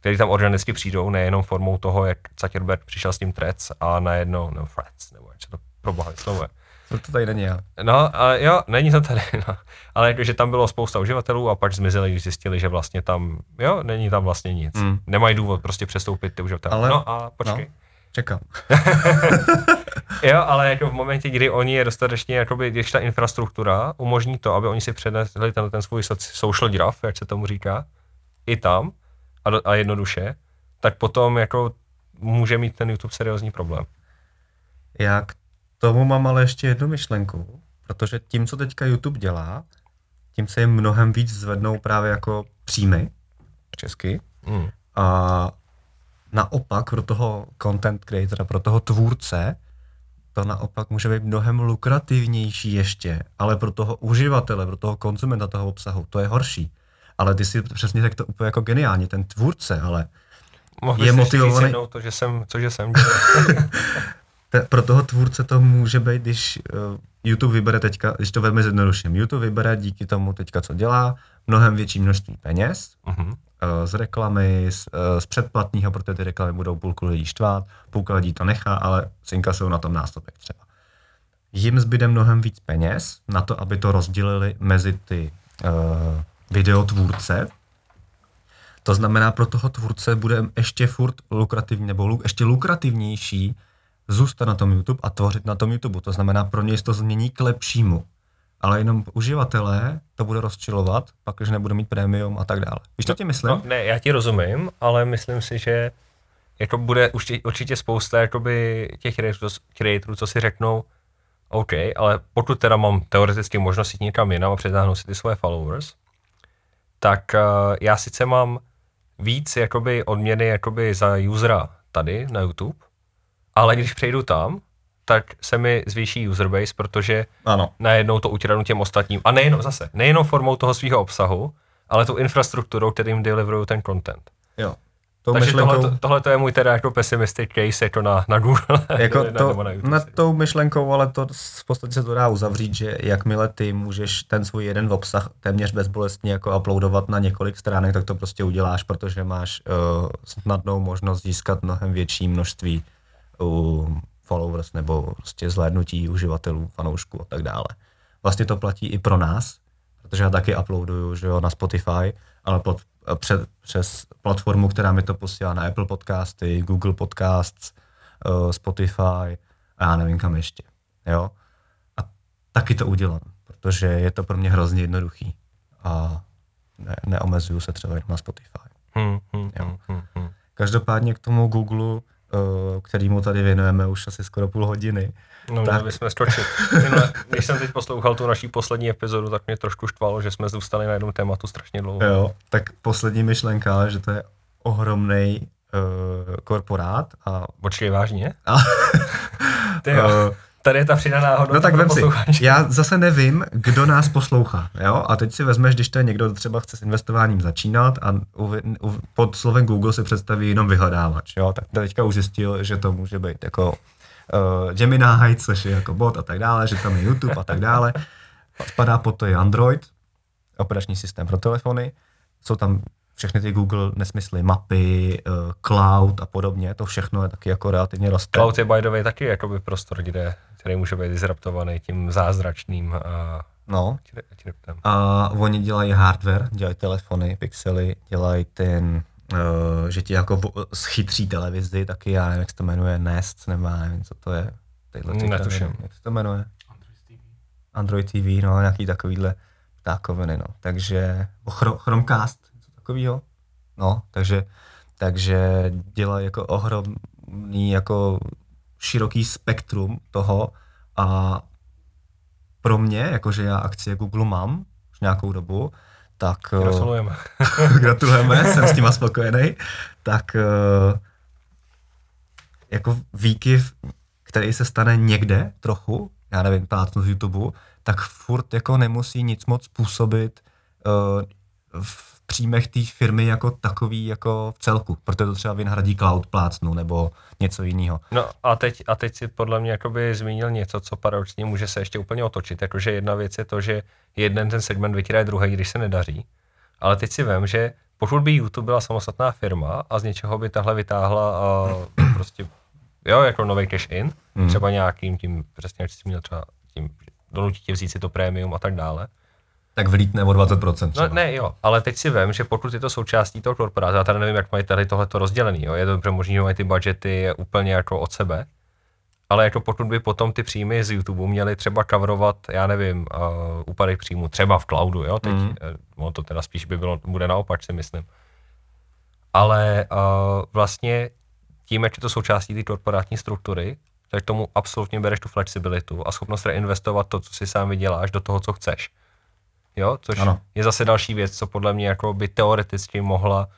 který tam organicky přijdou, nejenom formou toho, jak Zuckerberg přišel s tím Threads a najednou, no Threads, nebo jak se to pro boha vyslovuje. No to tady není já. No, a jo, není to tady, no. Ale jakože tam bylo spousta uživatelů a pak zmizeli, když zjistili, že vlastně tam, jo, není tam vlastně nic. Mm. Nemají důvod prostě přestoupit ty uživatelé. Ale, no a počkej. No, čekám. jo, ale jako v momentě, kdy oni je dostatečně, jakoby, když ta infrastruktura umožní to, aby oni si přenesli ten, ten svůj social graph, jak se tomu říká, i tam, a, do, a jednoduše, tak potom jako může mít ten YouTube seriózní problém. Já k tomu mám ale ještě jednu myšlenku, protože tím, co teďka YouTube dělá, tím se jim mnohem víc zvednou právě jako příjmy česky. Mm. A naopak pro toho content creatora, pro toho tvůrce, to naopak může být mnohem lukrativnější ještě, ale pro toho uživatele, pro toho konzumenta toho obsahu, to je horší ale ty si přesně tak to úplně jako geniálně, ten tvůrce, ale Mohl je motivovaný. to, že jsem, co, že jsem Pro toho tvůrce to může být, když uh, YouTube vybere teďka, když to vezme zjednoduším, YouTube vybere díky tomu teďka, co dělá, mnohem větší množství peněz, uh-huh. Uh, z reklamy, z, uh, z předplatního, protože ty reklamy budou půlku lidí štvát, půlka lidí to nechá, ale synka jsou na tom nástupek třeba. Jim zbyde mnohem víc peněz na to, aby to rozdělili mezi ty uh, videotvůrce. To znamená, pro toho tvůrce bude ještě furt lukrativní, nebo ještě lukrativnější zůstat na tom YouTube a tvořit na tom YouTube. To znamená, pro něj to změní k lepšímu. Ale jenom uživatelé to bude rozčilovat, pak, když nebude mít prémium a tak dále. Víš, co no, ti myslím? No, ne, já ti rozumím, ale myslím si, že jako bude určitě, určitě spousta jakoby těch creatorů, co si řeknou, OK, ale pokud teda mám teoreticky možnost jít někam jinam a předáhnout si ty svoje followers, tak uh, já sice mám víc jakoby odměny jakoby za usera tady na YouTube, ale když přejdu tam, tak se mi zvýší userbase, protože ano. najednou to utiranu těm ostatním. A nejenom zase, nejenom formou toho svého obsahu, ale tu infrastrukturou, kterým deliverují ten content. Jo. Tou Takže myšlenkou... tohle, tohle to je můj teda jako pessimistic case jako na, na Google. Jako to, na, na tou myšlenkou, ale to v podstatě se to dá uzavřít, že jakmile ty můžeš ten svůj jeden obsah téměř bezbolestně jako uploadovat na několik stránek, tak to prostě uděláš, protože máš uh, snadnou možnost získat mnohem větší množství uh, followers nebo prostě zhlédnutí uživatelů, fanoušků a tak dále. Vlastně to platí i pro nás, protože já taky uploaduju že jo, na Spotify, ale pod, před, přes platformu, která mi to posílá na Apple Podcasty, Google Podcasts, uh, Spotify a já nevím kam ještě. Jo? A taky to udělám, protože je to pro mě hrozně jednoduchý. a ne, neomezuju se třeba jenom na Spotify. Hmm, hmm, Jo. hmm, hmm. Každopádně k tomu Google, eh, kterýmu tady věnujeme už asi skoro půl hodiny, No, Tak. měli bychom skočit. Minule, když jsem teď poslouchal tu naší poslední epizodu, tak mě trošku štvalo, že jsme zůstali na jednom tématu strašně dlouho. jo, tak poslední myšlenka, že to je ohromný uh, korporát a, Počkej, vážně? a Ty jo, eh, tady je ta přidaná hodnota No tak vem si, já zase nevím, kdo nás poslouchá, jo? A teď si vezmeš, když to je někdo, kdo třeba chce s investováním začínat a u, u, pod slovem Google si představí jenom vyhledávač, jo? Tak teďka už zjistil, že to může být jako uh, Gemini, což je jako bot a tak dále, že tam je YouTube a tak dále. Spadá pod to i Android, operační systém pro telefony, jsou tam všechny ty Google nesmysly, mapy, uh, cloud a podobně, to všechno je taky jako relativně roste. Cloud je by the way taky jakoby prostor, kde, který může být disruptovaný tím zázračným uh, No, disruptem. A oni dělají hardware, dělají telefony, pixely, dělají ten, uh, že ti jako schytří televizi, taky já nevím, jak se to jmenuje, Nest, nebo já nevím, co to je. Tyhle ty Netuším. kraviny. Jak se to jmenuje? Android TV, no, nějaký takovýhle ptákoviny, no. Takže, o Chro- Chromecast, něco takového. No, takže, takže dělají jako ohromný, jako široký spektrum toho a pro mě, jakože já akcie Google mám už nějakou dobu, tak eh, Gratulujeme. gratulujeme, jsem s tím spokojený, tak eh, jako výkyv, který se stane někde trochu, já nevím, plácnu z YouTube, tak furt jako nemusí nic moc působit eh, v příjmech té firmy jako takový jako v celku, protože to třeba vynhradí cloud plácnu nebo něco jiného. No a teď, a teď si podle mě jakoby zmínil něco, co paradoxně může se ještě úplně otočit. Jakože jedna věc je to, že jeden ten segment vytírá druhý, když se nedaří. Ale teď si vím, že pokud by YouTube byla samostatná firma a z něčeho by tahle vytáhla a prostě, jo, jako nový cash in, Hmm. třeba nějakým tím, přesně jak jsi měl třeba tím, donutí tě vzít si to prémium a tak dále. Tak vlítne o 20% třeba. No ne, jo, ale teď si vím, že pokud je to součástí toho korporátu, já tady nevím, jak mají tady tohleto rozdělený, jo, je to dobře možný, že mají ty budgety úplně jako od sebe, ale jako pokud by potom ty příjmy z YouTube měly třeba coverovat, já nevím, uh, úpadek příjmu, třeba v cloudu, jo, teď, mm. no to teda spíš by bylo, bude naopak, si myslím. Ale uh, vlastně tím, jak je to součástí té korporátní struktury, tak tomu absolutně bereš tu flexibilitu a schopnost reinvestovat to, co si sám vyděláš, do toho, co chceš. Jo, což Ano. je zase další věc, co podle mě jako by teoreticky mohla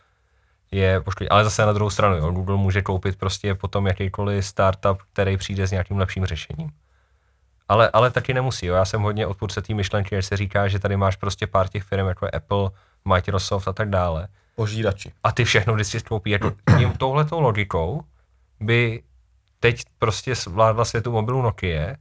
je poškodit. Ale zase na druhou stranu, jo, Google může koupit prostě potom jakýkoliv startup, který přijde s nějakým lepším řešením. Ale, ale taky nemusí. Jo. Já jsem hodně odpůrce té myšlenky, že se říká, že tady máš prostě pár těch firm, jako je Apple, Microsoft a tak dále. Požírači. A ty všechno vždycky koupí. Jako tím touhletou logikou by teď prostě vládla světu mobilu Nokia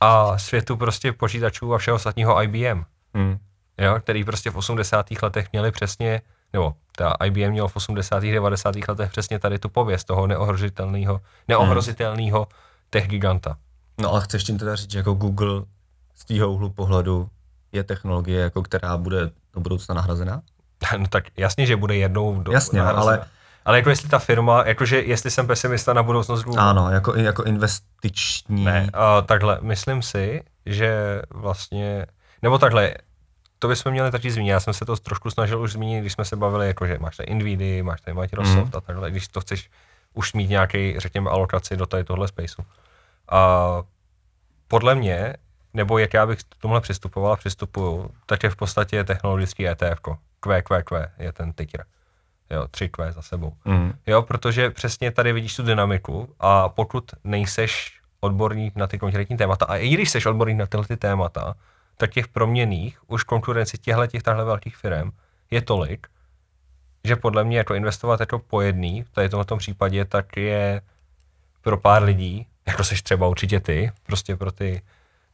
a světu prostě počítačů a všeho ostatního IBM Hmm. jo, který prostě v 80. letech měli přesně, nebo ta IBM měl v 80. 90. letech přesně tady tu pověst toho neohrožitelného, neohrozitelného tech giganta. No ale chceš tím teda říct, že jako Google z tvýho úhlu pohledu je technologie, jako která bude do budoucna nahrazena? No tak jasně, že bude jednou do, Jasně, nahrazena. ale- Ale jako jestli ta firma, jakože jestli jsem pesimista na budoucnost Google. Ano, jako, jako investiční. Ne, a takhle, myslím si, že vlastně, nebo takhle, to bychom měli taky zmínit, já jsem se to trošku snažil už zmínit, když jsme se bavili, jakože máš tady Nvidia, máš tady Microsoft Mhm. a takhle, když to chceš už mít nějaký, řekněme, alokaci do tady tohle spaceu. A podle mě, nebo jak já bych k tomhle přistupoval a přistupuju, tak je v podstatě technologický ETF, QQQ je ten ticker. Jo, 3Q za sebou. Mm. Jo, protože přesně tady vidíš tu dynamiku a pokud nejseš odborník na ty konkrétní témata, a i když jsi odborník na tyhle ty témata, tak těch proměných už konkurenci těchto těch tahle velkých firm je tolik, že podle mě jako investovat jako po jedný, tady v tomto případě, tak je pro pár lidí, jako seš třeba určitě ty, prostě pro ty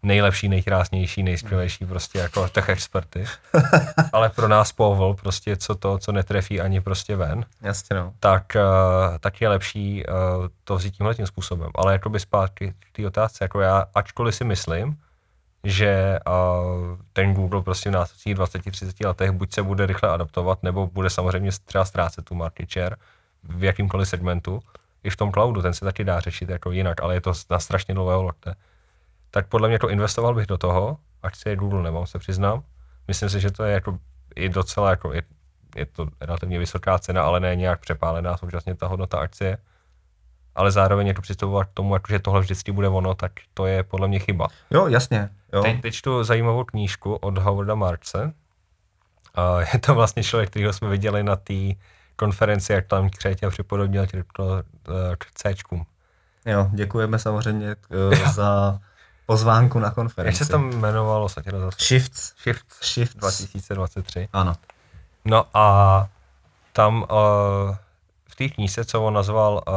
nejlepší, nejkrásnější, nejskvělejší prostě jako tech experty, ale pro nás povol prostě co to, co netrefí ani prostě ven, Jasně no. tak, uh, tak je lepší uh, to vzít tímhle tím způsobem. Ale jakoby zpátky k té otázce, jako já, ačkoliv si myslím, že uh, ten Google prostě v následujících 20-30 letech buď se bude rychle adaptovat, nebo bude samozřejmě třeba ztrácet tu market share v jakýmkoliv segmentu. I v tom cloudu, ten se taky dá řešit jako jinak, ale je to na strašně dlouhého lokte. Tak podle mě to investoval bych do toho, akcie Google nemám, se přiznám. Myslím si, že to je jako i docela jako, je, je to relativně vysoká cena, ale ne nějak přepálená současně ta hodnota akcie. Ale zároveň jako přistupovat k tomu, jako, že tohle vždycky bude ono, tak to je podle mě chyba. Jo, jasně. Jo. Teď, teď čtu zajímavou knížku od Howarda Markse. A je to vlastně člověk, kterýho jsme viděli na té konferenci, jak tam Křetě připodobnil k, k C. Jo, děkujeme samozřejmě uh, za pozvánku na konferenci. Jak se tam jmenovalo? Zase? Shifts. Shifts. Shifts. 2023. Ano. No a tam uh, té knížce, co on nazval uh,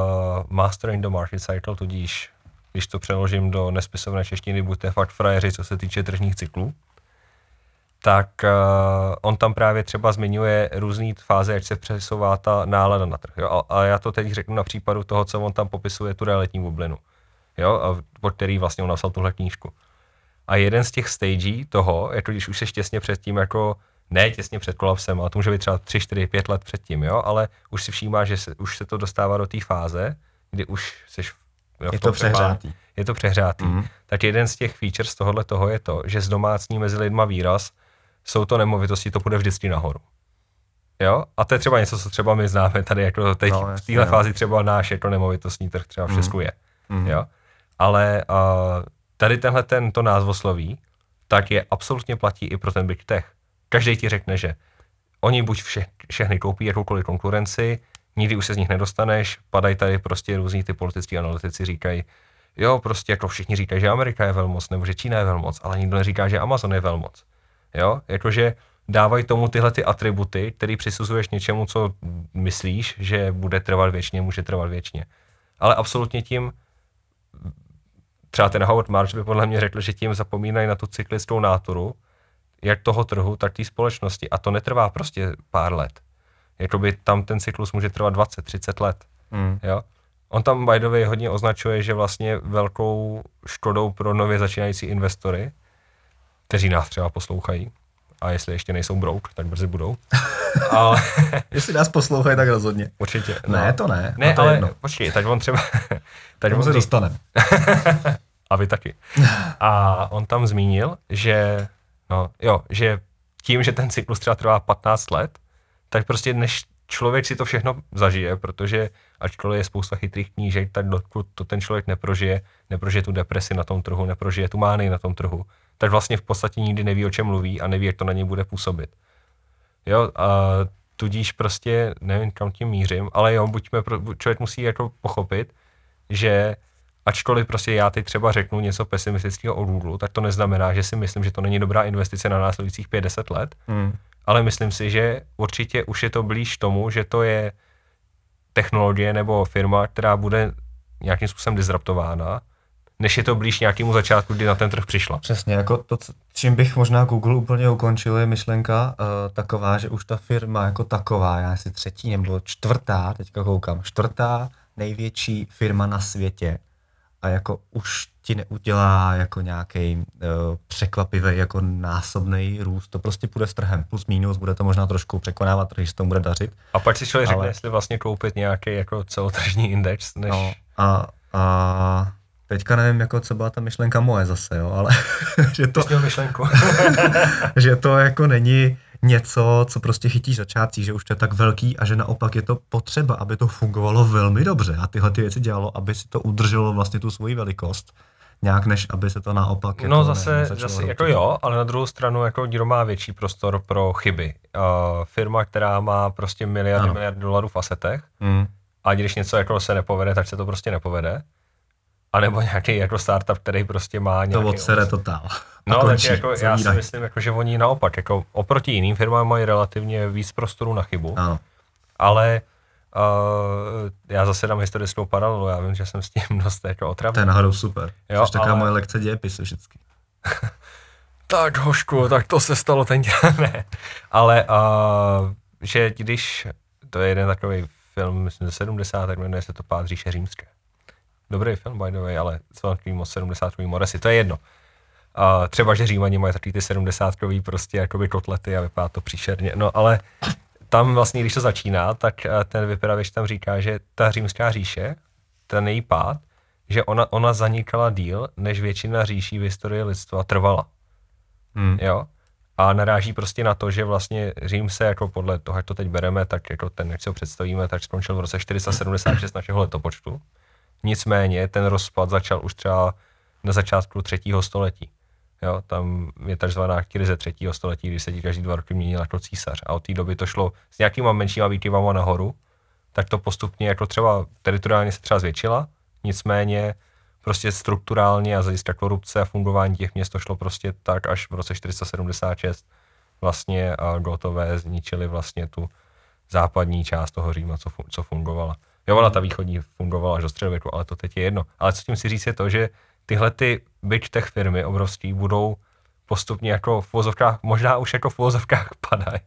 Mastering the Market Cycle, tudíž, když to přeložím do nespisovné češtiny, buďte fakt frajeři, co se týče tržních cyklů, tak uh, on tam právě třeba zmiňuje různé fáze, jak se přesouvá ta nálada na trh. Jo? A, a já to teď řeknu na případu toho, co on tam popisuje, tu realitní bublinu, jo? A, pod který vlastně on napsal tuhle knížku. A jeden z těch stagí toho, jako když už se těsně před tím, jako ne těsně před kolapsem, ale to může být třeba 3, 4, 5 let předtím, jo? ale už si všímá, že se, už se to dostává do té fáze, kdy už seš jo, je to přehrátý. Je to přehrátý. Mm. Tak jeden z těch features tohohle toho je to, že zdomácní mezi lidma výraz, jsou to nemovitosti, to půjde vždycky nahoru. Jo? A to je třeba něco, co třeba my známe tady, jako teď no, v téhle fázi třeba náš jako nemovitostní trh třeba v mm. Česku je. Mm. Jo? Ale uh, tady tenhle ten to názvosloví, tak je absolutně platí i pro ten big tech. Každý ti řekne, že oni buď vše, všechny koupí jakoukoliv konkurenci, nikdy už se z nich nedostaneš, padají tady prostě různí ty politický analytici, říkají, jo, prostě jako všichni říkají, že Amerika je velmoc, nebo že Čína je velmoc, ale nikdo neříká, že Amazon je velmoc. Jo, jakože dávají tomu tyhle ty atributy, který přisuzuješ něčemu, co myslíš, že bude trvat věčně, může trvat věčně. Ale absolutně tím, třeba ten Howard March by podle mě řekl, že tím zapomínají na tu cyklickou náturu, jak toho trhu, tak té společnosti. A to netrvá prostě pár let. Jakoby tam ten cyklus může trvat 20, 30 let. Mm. Jo? On tam by the way hodně označuje, že vlastně velkou škodou pro nově začínající investory kteří nás třeba poslouchají. A jestli ještě nejsou brouk, tak brzy budou. ale... jestli nás poslouchají, tak rozhodně. Určitě. No. Ne, to ne. Ne, to ale jedno. počkej, tak on třeba... tak on se dostanem. a vy taky. A on tam zmínil, že, no, jo, že tím, že ten cyklus třeba trvá 15 let, tak prostě než člověk si to všechno zažije, protože ačkoliv je spousta chytrých knížek, tak dokud to ten člověk neprožije, neprožije tu depresi na tom trhu, neprožije tu mány na tom trhu, tak vlastně v podstatě nikdy neví, o čem mluví a neví, jak to na něj bude působit. Jo, a tudíž prostě, nevím, kam tím mířím, ale jo, buďme, člověk musí jako pochopit, že ačkoliv prostě já teď třeba řeknu něco pesimistického o Google, tak to neznamená, že si myslím, že to není dobrá investice na následujících 50 let, hmm. ale myslím si, že určitě už je to blíž tomu, že to je technologie nebo firma, která bude nějakým způsobem disruptována než je to blíž nějakému začátku, kdy na ten trh přišla. Přesně, jako to, čím bych možná Google úplně ukončil, je myšlenka uh, taková, že už ta firma jako taková, já si třetí nebo čtvrtá, teďka koukám, čtvrtá největší firma na světě a jako už ti neudělá jako nějaký uh, překvapivý jako násobný růst. To prostě půjde s trhem, plus minus, bude to možná trošku překonávat trh, že se to bude dařit. A pak si člověk ale... řekne, jestli vlastně koupit nějaký jako celotržní index, než... No, a, a Teďka nevím, jako co byla ta myšlenka moje zase, jo, ale že to, myšlenku. že to jako není něco, co prostě chytíš začátcí, že už to je tak velký a že naopak je to potřeba, aby to fungovalo velmi dobře a tyhle ty věci dělalo, aby si to udrželo vlastně tu svoji velikost nějak, než aby se to naopak No jako zase, zase jako jo, ale na druhou stranu jako Giro má větší prostor pro chyby. Uh, firma, která má prostě miliardy, ano. miliardy dolarů v asetech mm. a když něco jako se nepovede, tak se to prostě nepovede a nebo nějaký jako startup, který prostě má nějaký... To odsere totál. No, končí, tak jako, já si myslím, jako, že oni naopak, jako oproti jiným firmám mají relativně víc prostoru na chybu, ano. ale uh, já zase dám historickou paralelu, já vím, že jsem s tím dost jako otravný. To je náhodou super, jo, Což ale... taková moje lekce dějepisu vždycky. tak hošku, tak to se stalo ten ne. Ale uh, že když, to je jeden takový film, myslím, ze 70, tak jmenuje se to Pád říše římské. Dobrý film, by the way, ale s velkým moc 70 moresy, to je jedno. A třeba, že Římani mají takový ty 70 prostě jakoby kotlety a vypadá to příšerně. No ale tam vlastně, když to začíná, tak eh, ten vypravěč tam říká, že ta římská říše, ten její pád, že ona, ona zanikala díl, než většina říší v historii lidstva trvala. Hmm. Jo? a naráží prostě na to, že vlastně Řím se jako podle toho, jak to teď bereme, tak jako ten, jak si ho představíme, tak skončil v roce 476 našeho letopočtu. Nicméně ten rozpad začal už třeba na začátku třetího století. Jo, tam je takzvaná krize třetího století, kdy se ti každý dva roky měnil jako císař. A od té doby to šlo s nějakýma menšíma výkyvama nahoru, tak to postupně jako třeba teritoriálně se třeba zvětšila, nicméně prostě strukturálně a z hlediska korupce a fungování těch měst to šlo prostě tak až v roce 476 vlastně a gotové zničili vlastně tu západní část toho Říma, co, co fungovala. Jo, ona ta východní fungovala až do středověku, ale to teď je jedno. Ale co tím si říct je to, že tyhle ty big tech firmy obrovský budou postupně jako v vozovkách, možná už jako v vozovkách padají.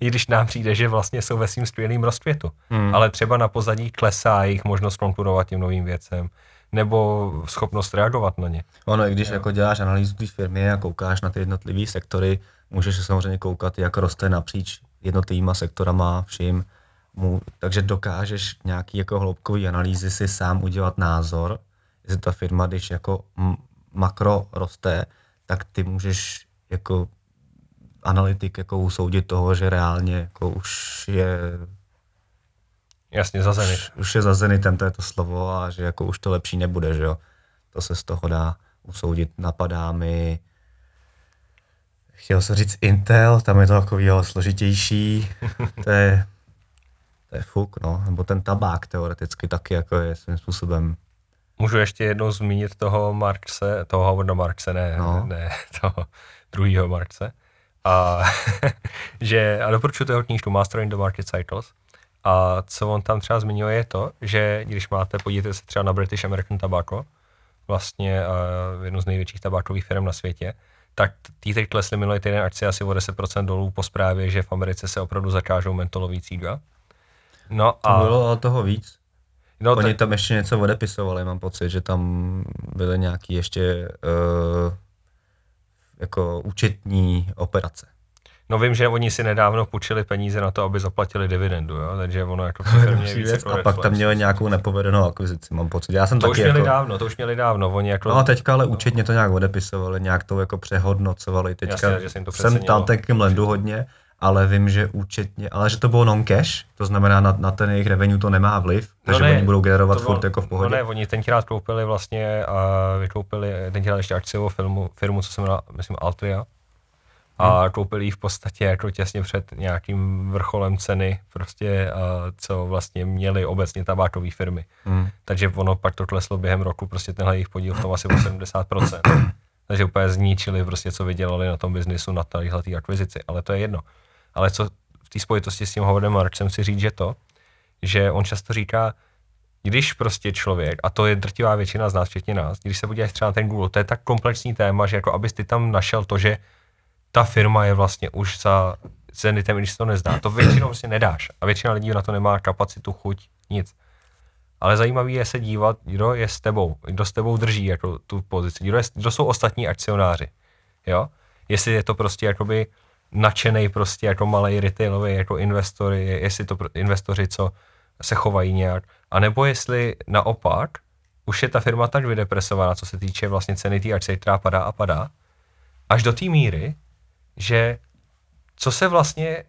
I když nám přijde, že vlastně jsou ve svým skvělým rozkvětu. Hmm. Ale třeba na pozadí klesá jejich možnost konkurovat tím novým věcem nebo schopnost reagovat na ně. Ono, i když jo. jako děláš analýzu té firmy a koukáš na ty jednotlivé sektory, můžeš se samozřejmě koukat, jak roste napříč jednotlivýma sektorama, vším. Mu, takže dokážeš nějaký jako hloubkový analýzy si sám udělat názor, jestli ta firma, když jako makro roste, tak ty můžeš jako analytik jako usoudit toho, že reálně jako už je Jasně, za zenit. Už, už je za zenitem, to je to slovo a že jako už to lepší nebude, že jo. To se z toho dá usoudit. Napadá mi, chtěl jsem říct Intel, tam je to takový ale složitější. to je, to je fuk, no. Nebo ten tabák teoreticky taky jako je svým způsobem Můžu ještě jednou zmínit toho Markse, toho Howarda Markse, ne, no. ne toho druhého Markse. A, že, a doporučuji toho knížku Master in the Market Cycles. A co on tam třeba zmiňuje je to, že když máte, podívejte se třeba na British American Tobacco, vlastně uh, jednu z největších tabákových firm na světě, tak ty teď klesly minulý týden akcie asi o 10% dolů po zprávě, že v Americe se opravdu zakážou mentolový cíga. No a... To bylo toho víc. No, Oni tam ještě něco odepisovali, mám pocit, že tam byly nějaký ještě uh, jako účetní operace. No vím, že oni si nedávno půjčili peníze na to, aby zaplatili dividendu, jo? takže ono jako firmě víc jako A pak tam měli nějakou nepovedenou akvizici, mám pocit. Já jsem to taky už měli jako... dávno, to už měli dávno. Oni jako... No teďka ale účetně to nějak odepisovali, nějak to jako přehodnocovali. Teďka Jasně, že to jsem tam takým lendu hodně, ale vím, že účetně, ale že to bylo non-cash, to znamená na, na ten jejich revenue to nemá vliv, no takže no ne, oni budou generovat furt jako v pohodě. No ne, oni tenkrát koupili vlastně a vykoupili tenkrát ještě akciovou firmu, firmu, co se jmenuje, myslím, Altria, a hmm. koupili ji v podstatě jako těsně před nějakým vrcholem ceny, prostě, a co vlastně měli obecně tabákové firmy. Hmm. Takže ono pak to kleslo během roku, prostě tenhle jejich podíl v tom asi o 70%. Takže úplně zničili prostě, co vydělali na tom biznisu, na téhle akvizici, ale to je jedno. Ale co v té spojitosti s tím Howardem Marksem si říct, že to, že on často říká, když prostě člověk, a to je drtivá většina z nás, včetně nás, když se podíváš třeba na ten Google, to je tak komplexní téma, že jako abys ty tam našel to, že ta firma je vlastně už za zenitem, když se to nezdá. To většinou prostě nedáš. A většina lidí na to nemá kapacitu, chuť, nic. Ale zajímavý je se dívat, kdo je s tebou, kdo s tebou drží jako tu pozici, kdo, je, kdo jsou ostatní akcionáři. Jo? Jestli je to prostě jakoby nadšený prostě jako malý retailový jako investory, jestli to investoři, co se chovají nějak, a nebo jestli naopak už je ta firma tak vydepresovaná, co se týče vlastně ceny té akcie, která padá a padá, až do té míry, že co se vlastně,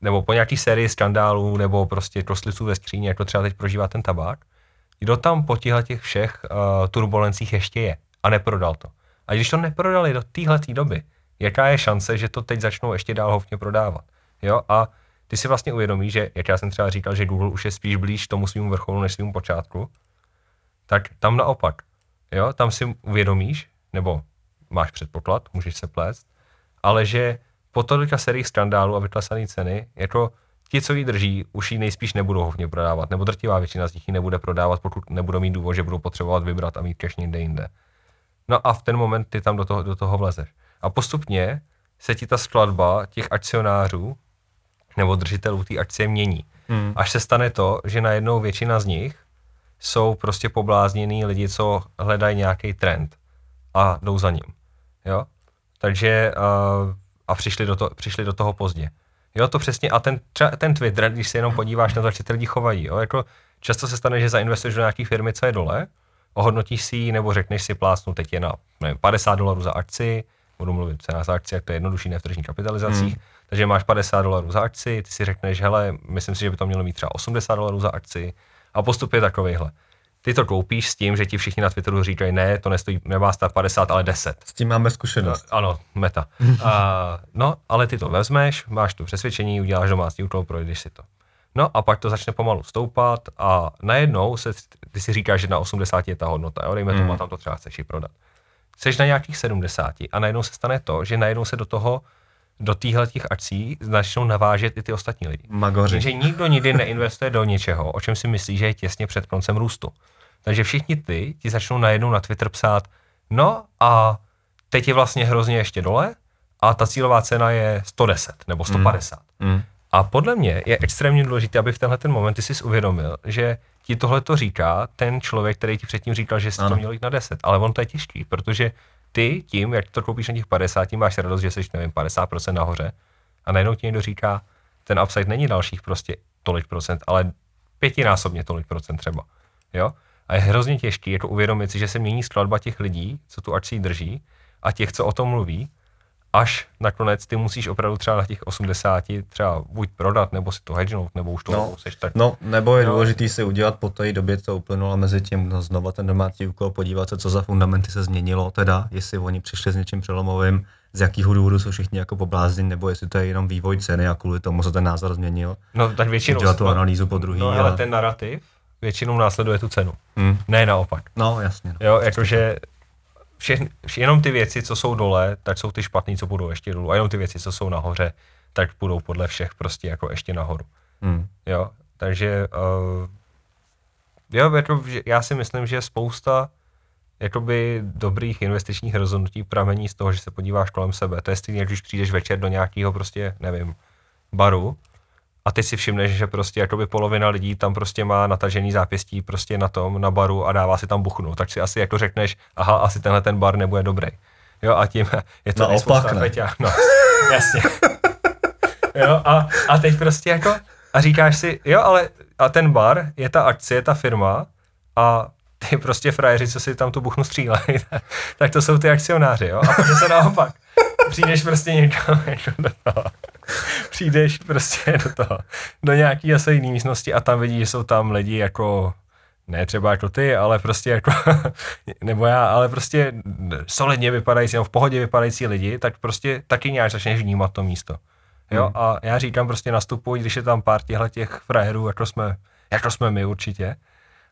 nebo po nějaký sérii skandálů, nebo prostě kostlivců ve skříně, jako třeba teď prožívá ten tabák, kdo tam po těchto těch všech uh, turbulencích ještě je a neprodal to. A když to neprodali do téhle doby, jaká je šance, že to teď začnou ještě dál hovně prodávat. Jo? A ty si vlastně uvědomíš, že, jak já jsem třeba říkal, že Google už je spíš blíž tomu svým vrcholu než svým počátku, tak tam naopak. Jo? Tam si uvědomíš, nebo máš předpoklad, můžeš se plést, ale že po tolika seriích skandálů a vyklesané ceny, jako ti, co ji drží, už ji nejspíš nebudou hovně prodávat, nebo drtivá většina z nich ji nebude prodávat, pokud nebudou mít důvod, že budou potřebovat vybrat a mít cash někde jinde. No a v ten moment ty tam do toho, do toho vlezeš. A postupně se ti ta skladba těch akcionářů nebo držitelů té akcie mění. Hmm. Až se stane to, že najednou většina z nich jsou prostě poblázněný lidi, co hledají nějaký trend a jdou za ním. Jo? Takže uh, a přišli do, to, přišli do toho pozdě. Jo, to přesně. A ten, ten Twitter, když se jenom podíváš na to, jak se ty lidi chovají, jo, jako často se stane, že zainvestuješ do nějaké firmy, co je dole, ohodnotíš si ji, nebo řekneš si plásnu, teď je na nevím, 50 dolarů za akci, budu mluvit cena za akci, jak to je jednodušší ne v tržních kapitalizacích, hmm. takže máš 50 dolarů za akci, ty si řekneš, hele, myslím si, že by to mělo mít třeba 80 dolarů za akci a postup je takovýhle. Ty to koupíš s tím, že ti všichni na Twitteru říkají, ne, to nestojí, nemá stát 50, ale 10. S tím máme zkušenost. No, ano, meta. a, no, ale ty to vezmeš, máš tu přesvědčení, uděláš domácí úkol, projdeš si to. No a pak to začne pomalu stoupat a najednou se, ty si říkáš, že na 80 je ta hodnota, jo, dejme tomu, a tam to třeba chceš i prodat. Seš na nějakých 70 a najednou se stane to, že najednou se do toho, do týchhle těch akcí začnou navážet i ty ostatní lidi. Magoři. Takže nikdo nikdy neinvestuje do něčeho, o čem si myslí, že je těsně před koncem růstu. Takže všichni ty ti začnou najednou na Twitter psát, no a teď je vlastně hrozně ještě dole a ta cílová cena je 110 nebo 150. Mm. Mm. A podle mě je extrémně důležité, aby v tenhle ten moment ty jsi uvědomil, že ti tohle to říká ten člověk, který ti předtím říkal, že jsi ano. to měl jít na 10. Ale on to je těžký, protože ty tím, jak to koupíš na těch 50, tím máš radost, že jsi, nevím, 50% nahoře a najednou ti někdo říká, ten upside není dalších prostě tolik procent, ale pětinásobně tolik procent třeba. Jo? A je hrozně těžký jako uvědomit si, že se mění skladba těch lidí, co tu akcí drží a těch, co o tom mluví až nakonec ty musíš opravdu třeba na těch 80 třeba buď prodat, nebo si to hedgenout, nebo už to no, seš tak. No, nebo je no. důležité si udělat po té době, co uplynulo mezi tím, no, znova ten domácí úkol, podívat se, co za fundamenty se změnilo, teda, jestli oni přišli s něčím přelomovým, z jakého důvodu jsou všichni jako poblázni, nebo jestli to je jenom vývoj ceny a kvůli tomu se ten názor změnil. No, tak většinou. Udělat tu analýzu po druhý. No, ale, ale ten narrativ většinou následuje tu cenu. Hmm. Ne naopak. No, jasně. No. Jo, jakože všechny, jenom ty věci, co jsou dole, tak jsou ty špatný, co budou ještě dolů. A jenom ty věci, co jsou nahoře, tak budou podle všech prostě jako ještě nahoru. Hmm. Jo, takže uh, jo, jako, já si myslím, že spousta jakoby dobrých investičních rozhodnutí pramení z toho, že se podíváš kolem sebe. To je stejně, když přijdeš večer do nějakého prostě, nevím, baru a ty si všimneš, že prostě jakoby polovina lidí tam prostě má natažený zápěstí prostě na tom, na baru a dává si tam buchnu. Tak si asi jako řekneš, aha, asi tenhle ten bar nebude dobrý. Jo, a tím je to no, opak, ne. No, jasně. jo, a, a teď prostě jako, a říkáš si, jo, ale a ten bar je ta akcie, ta firma a ty prostě frajeři, co si tam tu buchnu střílejí, tak to jsou ty akcionáři, jo, a pak se naopak. Přijdeš prostě někam jako do toho přijdeš prostě do toho, do nějaký asi jiný místnosti a tam vidíš, že jsou tam lidi jako, ne třeba jako ty, ale prostě jako, nebo já, ale prostě solidně vypadající, nebo v pohodě vypadající lidi, tak prostě taky nějak začneš vnímat to místo. Jo, hmm. a já říkám prostě nastupuj, když je tam pár těchto těch frajerů, jako jsme, jako jsme my určitě,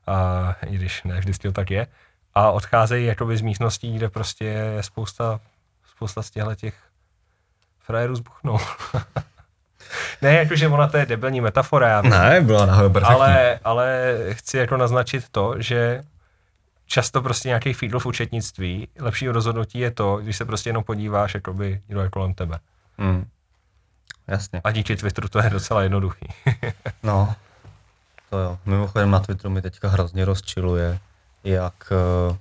a i když ne vždycky to tak je, a odcházejí jakoby z místností, kde prostě je spousta, spousta z těchto těch frajeru zbuchnou. ne, jakože ona to je debilní metafora, já Ne, byla nahoru perfektní. Ale, ale chci jako naznačit to, že často prostě nějaký feedl v účetnictví, lepší rozhodnutí je to, když se prostě jenom podíváš, jakoby, kdo je kolem tebe. Hmm. Jasně. A díky Twitteru to je docela jednoduchý. no, to jo. Mimochodem na Twitteru mi teďka hrozně rozčiluje, jak uh,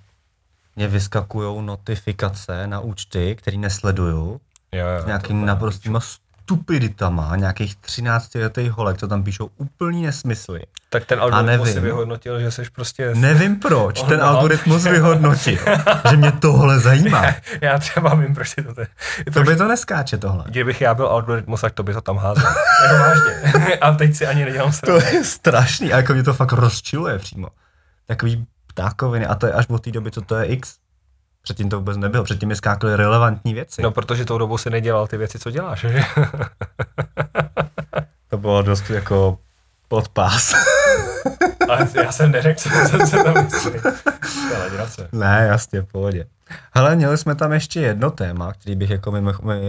mě vyskakují notifikace na účty, které nesleduju Jo, jo, s nějakým naprostýma stupiditama, nějakých 13 letých holek, co tam píšou úplný nesmysly. Tak ten algoritmus si vyhodnotil, že jsi prostě... Nevím proč, ten algoritmus vyhodnotil, že mě tohle zajímá. já třeba vím, proč to je. To by to neskáče tohle. Kdybych já byl algoritmus, tak to by to tam házel. jako vážně. a teď si ani nedělám To je strašný, a jako mě to fakt rozčiluje přímo. Takový ptákoviny, a to je až od té doby, co to je X. Předtím to vůbec nebylo, předtím mi skákaly relevantní věci. No, protože tou dobou si nedělal ty věci, co děláš, že? to bylo dost jako podpás. Ale já jsem neřekl, co jsem se tam myslí. Ne, jasně, v pohodě. Hele, měli jsme tam ještě jedno téma, který bych jako mimo, mimo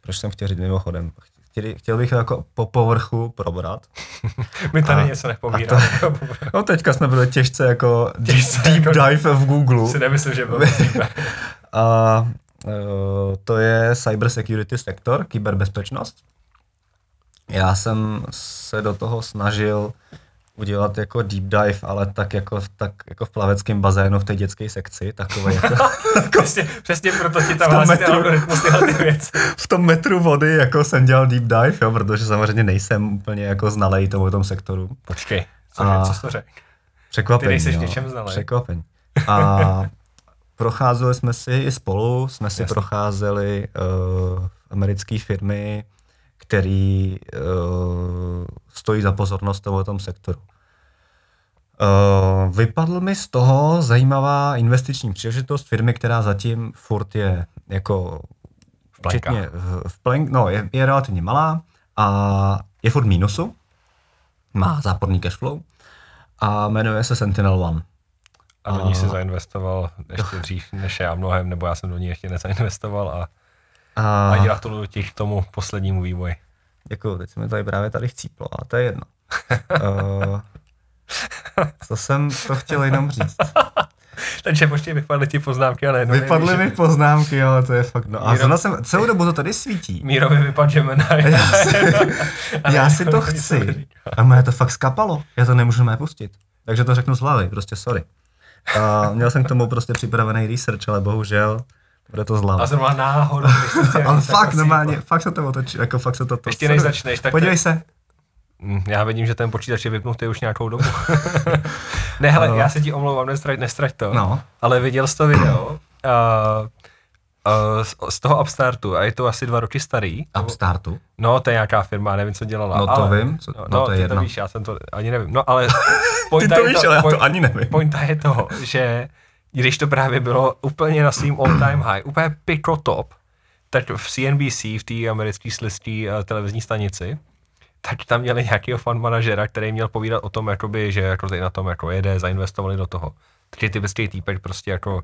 proč jsem chtěl říct mimochodem, chtěl, chtěl bych jako po povrchu probrat. My tady a, něco nepovídáme. To, no teďka jsme byli těžce jako těžce deep, jako, dive v Google. Si nemyslím, že byl A uh, to je cyber security sektor, kyberbezpečnost. Já jsem se do toho snažil udělat jako deep dive, ale tak jako, tak jako v plaveckém bazénu v té dětské sekci, takové jako, přesně, přesně proto ti tam hlásí metru, algoritmus tyhle ty věci. V tom metru vody jako jsem dělal deep dive, jo, protože samozřejmě nejsem úplně jako znalej tomu tom sektoru. Počkej, co, a, co jsi to řekl? Překvapení, Ty nejsi v něčem znalej. Překvapení. A procházeli jsme si i spolu, jsme si Jasně. procházeli uh, americké firmy, který uh, stojí za pozornost v tom sektoru. Uh, vypadl mi z toho zajímavá investiční příležitost firmy, která zatím furt je jako V plenkách. včetně v, v plenk, no, je, je relativně malá a je furt v mínusu, má záporný cashflow a jmenuje se Sentinel One. A do ní si zainvestoval ještě dřív než já mnohem, nebo já jsem do ní ještě nezainvestoval a, A, a gratuluju ti k tomu poslednímu vývoji. Děkuju, teď se mi tady právě tady chcíplo, a to je jedno. uh, co jsem to chtěl jenom říct? Takže počkej, vypadly ti poznámky a najednou Vypadly nevíš, mi že- poznámky, jo, to je fakt, no. A Míro- jsem, celou dobu to tady svítí. Mírovi vypad Gemini. Já si, já si to chci. A mě to fakt skapalo. Já to nemůžu mé pustit. Takže to řeknu z hlavy, prostě sorry. A měl jsem k tomu prostě připravený research, ale bohužel bude to z hlavy. A zrovna náhodou, to Ale fakt, normálně, vypadl. fakt se to otočí, jako fakt se to... to Ještě než začneš, tak Podívej to- se. Mm, Já vidím, že ten počítač je vypnutý už nějakou dobu. ne, hele, No. já se ti omlouvám, nestrať, nestrať to. No. Ale viděl jsi to video uh, uh, z, z toho Upstartu a je to asi dva roky starý. Upstartu. No, to je nějaká firma, nevím, co dělala. No to ale, vím, co- no, no, no, to je ty jedno. to víš, já jsem to ani nevím. No, ale Ty to je víš, ale já to ani nevím. Pointa je toho, že když to právě bylo úplně na svým all-time high, úplně pico top, tak v CNBC, v té americké slistí uh, televizní stanici, tak tam měli nějakého fan manažera, který měl povídat o tom, jakoby, že jako teď na tom jako jede, zainvestovali do toho. Takže ty bezký týpek prostě jako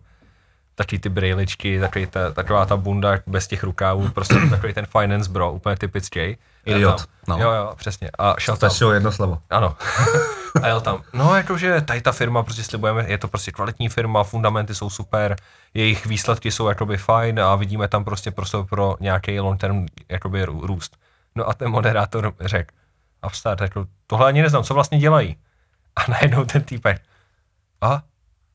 taky ty brejličky, takový ta, taková ta bunda bez těch rukávů, prostě takový ten finance bro, úplně typický. Idiot, No. Jo, jo, přesně. A šel tam. Stačilo jedno slovo. Ano. A jel tam. No, jakože tady ta firma, prostě slibujeme, je to prostě kvalitní firma, fundamenty jsou super, jejich výsledky jsou jakoby fajn a vidíme tam prostě prostor pro nějaký long term jakoby rů- růst. No a ten moderátor řekl, Upstart, jako, tohle ani neznám, co vlastně dělají. A najednou ten týpek, a,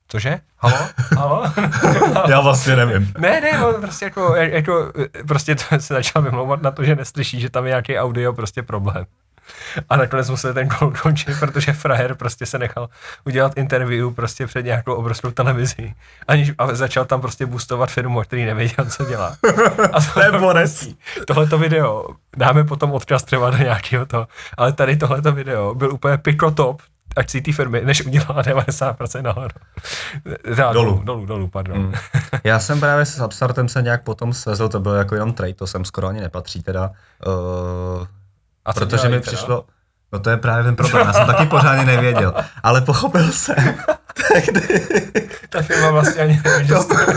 cože? Halo? Halo? Já vlastně nevím. Ne, ne, on prostě jako, jako, prostě to se začal vymlouvat na to, že neslyší, že tam je nějaký audio prostě problém. A nakonec musel ten kol končit, protože frajer prostě se nechal udělat interview prostě před nějakou obrovskou televizí. Aniž, a začal tam prostě boostovat firmu, který nevěděl, co dělá. A to je borec. Tohleto video, dáme potom odkaz třeba do nějakého toho, ale tady tohleto video byl úplně pico top akcí té firmy, než udělala 90% nahoru. Teda Dolů. Dolů, dolů, dolů, pardon. Mm. Já jsem právě s Upstartem se nějak potom svezl, to bylo jako jenom trade, to sem skoro ani nepatří teda. Uh, A co protože mi přišlo, no to je právě ten problém, já jsem taky pořádně nevěděl, ale pochopil jsem, tehdy, Ta firma vlastně ani že To- jste...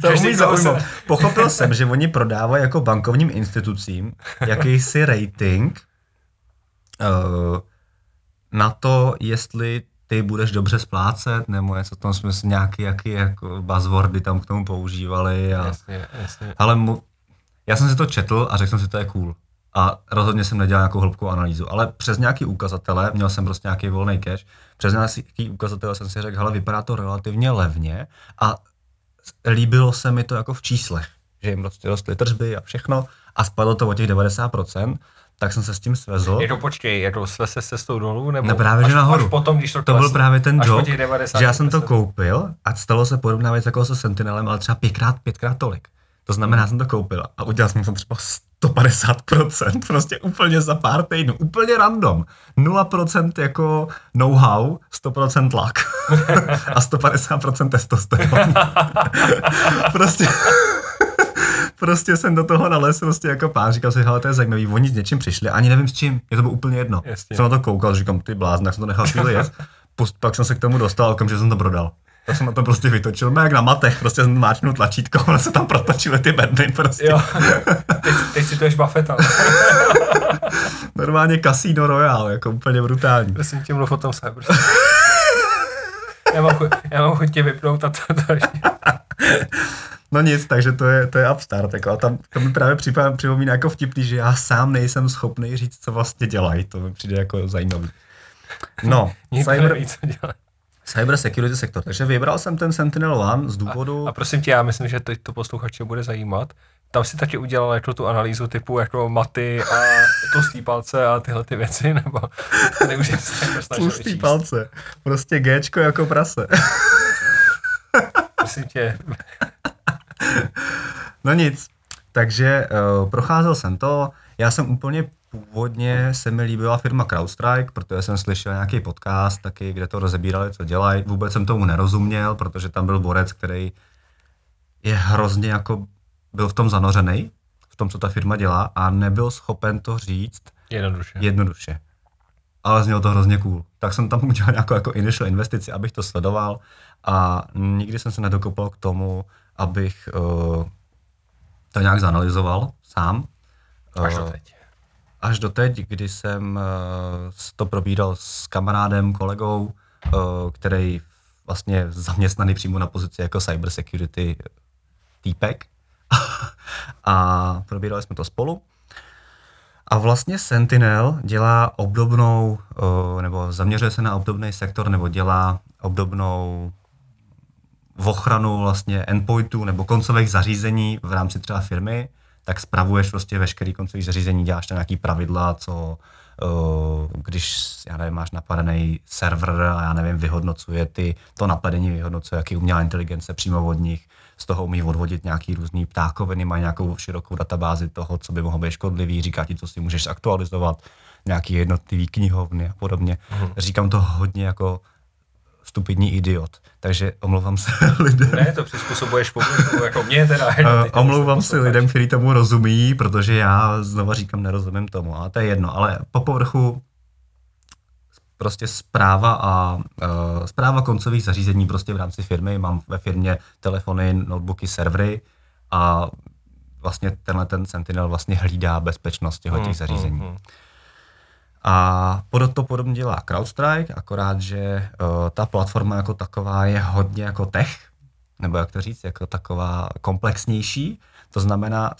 to umí zaujmout. Pochopil jsem, že oni prodávají jako bankovním institucím jakýsi rating uh, na to, jestli ty budeš dobře splácet, nebo něco v tom smyslu, nějaký jaký jako buzzwordy tam k tomu používali a Jasně, jasně. Ale mu, já jsem si to četl a řekl jsem si, to je cool. A rozhodně jsem nedělal nějakou hloubkovou analýzu, ale přes nějaký ukazatele, měl jsem prostě nějaký volný cash, přes nějaký ukazatele jsem si řekl, hele, vypadá to relativně levně a líbilo se mi to jako v číslech, že jim prostě rostly tržby a všechno a spadlo to o těch 90%, tak jsem se s tím svezl. Jako počkej, jako sve se cestou dolů, nebo Ne, právě, až, že nahoru. až potom, když to To byl právě ten joke, těch 90 že já jsem to koupil a stalo se podobná věc jako se Sentinelem, ale třeba pětkrát, pětkrát tolik. To znamená, já jsem to koupil a udělal jsem to třeba 150%, prostě úplně za pár týdnů, úplně random. 0% jako know-how, 100% luck a 150% testosteron. prostě, prostě jsem do toho nalez prostě jako pán, říkal si, hele, to je zajímavý, oni s něčím přišli, ani nevím s čím, je to bylo úplně jedno. Jasně. Jsem na to koukal, říkám, ty blázn, tak jsem to nechal chvíli jet. Pust, pak jsem se k tomu dostal, okamžitě jsem to prodal. Tak jsem na to prostě vytočil, no jak na matech, prostě jsem máčnul tlačítko, ono se tam protočily ty bedny prostě. Jo, teď, teď si to ješ Buffetta. Normálně Casino Royale, jako úplně brutální. Prosím tě, mluv o tom se, prostě. Já mám, chuť, já mám chuť tě vypnout a to, to. No nic, takže to je, to je upstart, jako a tam, to mi právě připomíná, jako vtipný, že já sám nejsem schopný říct, co vlastně dělají, to mi přijde jako zajímavý. No, cyber, neví, co dělá. Cyber security sektor, takže vybral jsem ten Sentinel One z důvodu... A prosím tě, já myslím, že teď to posluchače bude zajímat. Tam si taky udělal jako tu analýzu typu jako maty a tlustý palce a tyhle ty věci, nebo už se jako Tlustý vyčíst. palce. Prostě Gčko jako prase. Prosím tě. no nic, takže uh, procházel jsem to, já jsem úplně původně se mi líbila firma CrowdStrike, protože jsem slyšel nějaký podcast taky, kde to rozebírali, co dělají. Vůbec jsem tomu nerozuměl, protože tam byl borec, který je hrozně jako byl v tom zanořený, v tom, co ta firma dělá a nebyl schopen to říct jednoduše. jednoduše. Ale znělo to hrozně cool. Tak jsem tam udělal nějakou jako initial investici, abych to sledoval a nikdy jsem se nedokopal k tomu, abych uh, to nějak zanalizoval sám. Až do teď. Až do teď, kdy jsem uh, to probíral s kamarádem, kolegou, uh, který vlastně zaměstnaný přímo na pozici jako cyber security týpek. a probírali jsme to spolu. A vlastně Sentinel dělá obdobnou, nebo zaměřuje se na obdobný sektor, nebo dělá obdobnou v ochranu vlastně endpointů nebo koncových zařízení v rámci třeba firmy, tak spravuješ prostě veškerý koncový zařízení, děláš tam nějaký pravidla, co když, já nevím, máš napadený server a já nevím, vyhodnocuje ty, to napadení vyhodnocuje, jaký umělá inteligence přímo od nich, z toho umí odvodit nějaký různý ptákoviny, mají nějakou širokou databázi toho, co by mohlo být škodlivý, říká ti, co si můžeš aktualizovat, nějaký jednotlivý knihovny a podobně. Mm. Říkám to hodně jako stupidní idiot. Takže omlouvám se lidem. Ne, to přizpůsobuješ publiku, jako mě teda. Uh, omlouvám se lidem, kteří tomu rozumí, protože já znova říkám, nerozumím tomu, ale to je jedno. Ale po povrchu prostě zpráva a uh, zpráva koncových zařízení prostě v rámci firmy. Mám ve firmě telefony, notebooky, servery a vlastně tenhle ten Sentinel vlastně hlídá bezpečnost těch hmm, zařízení. Hmm, hmm. A to podobně dělá CrowdStrike, akorát, že uh, ta platforma jako taková je hodně jako tech, nebo jak to říct, jako taková komplexnější. To znamená,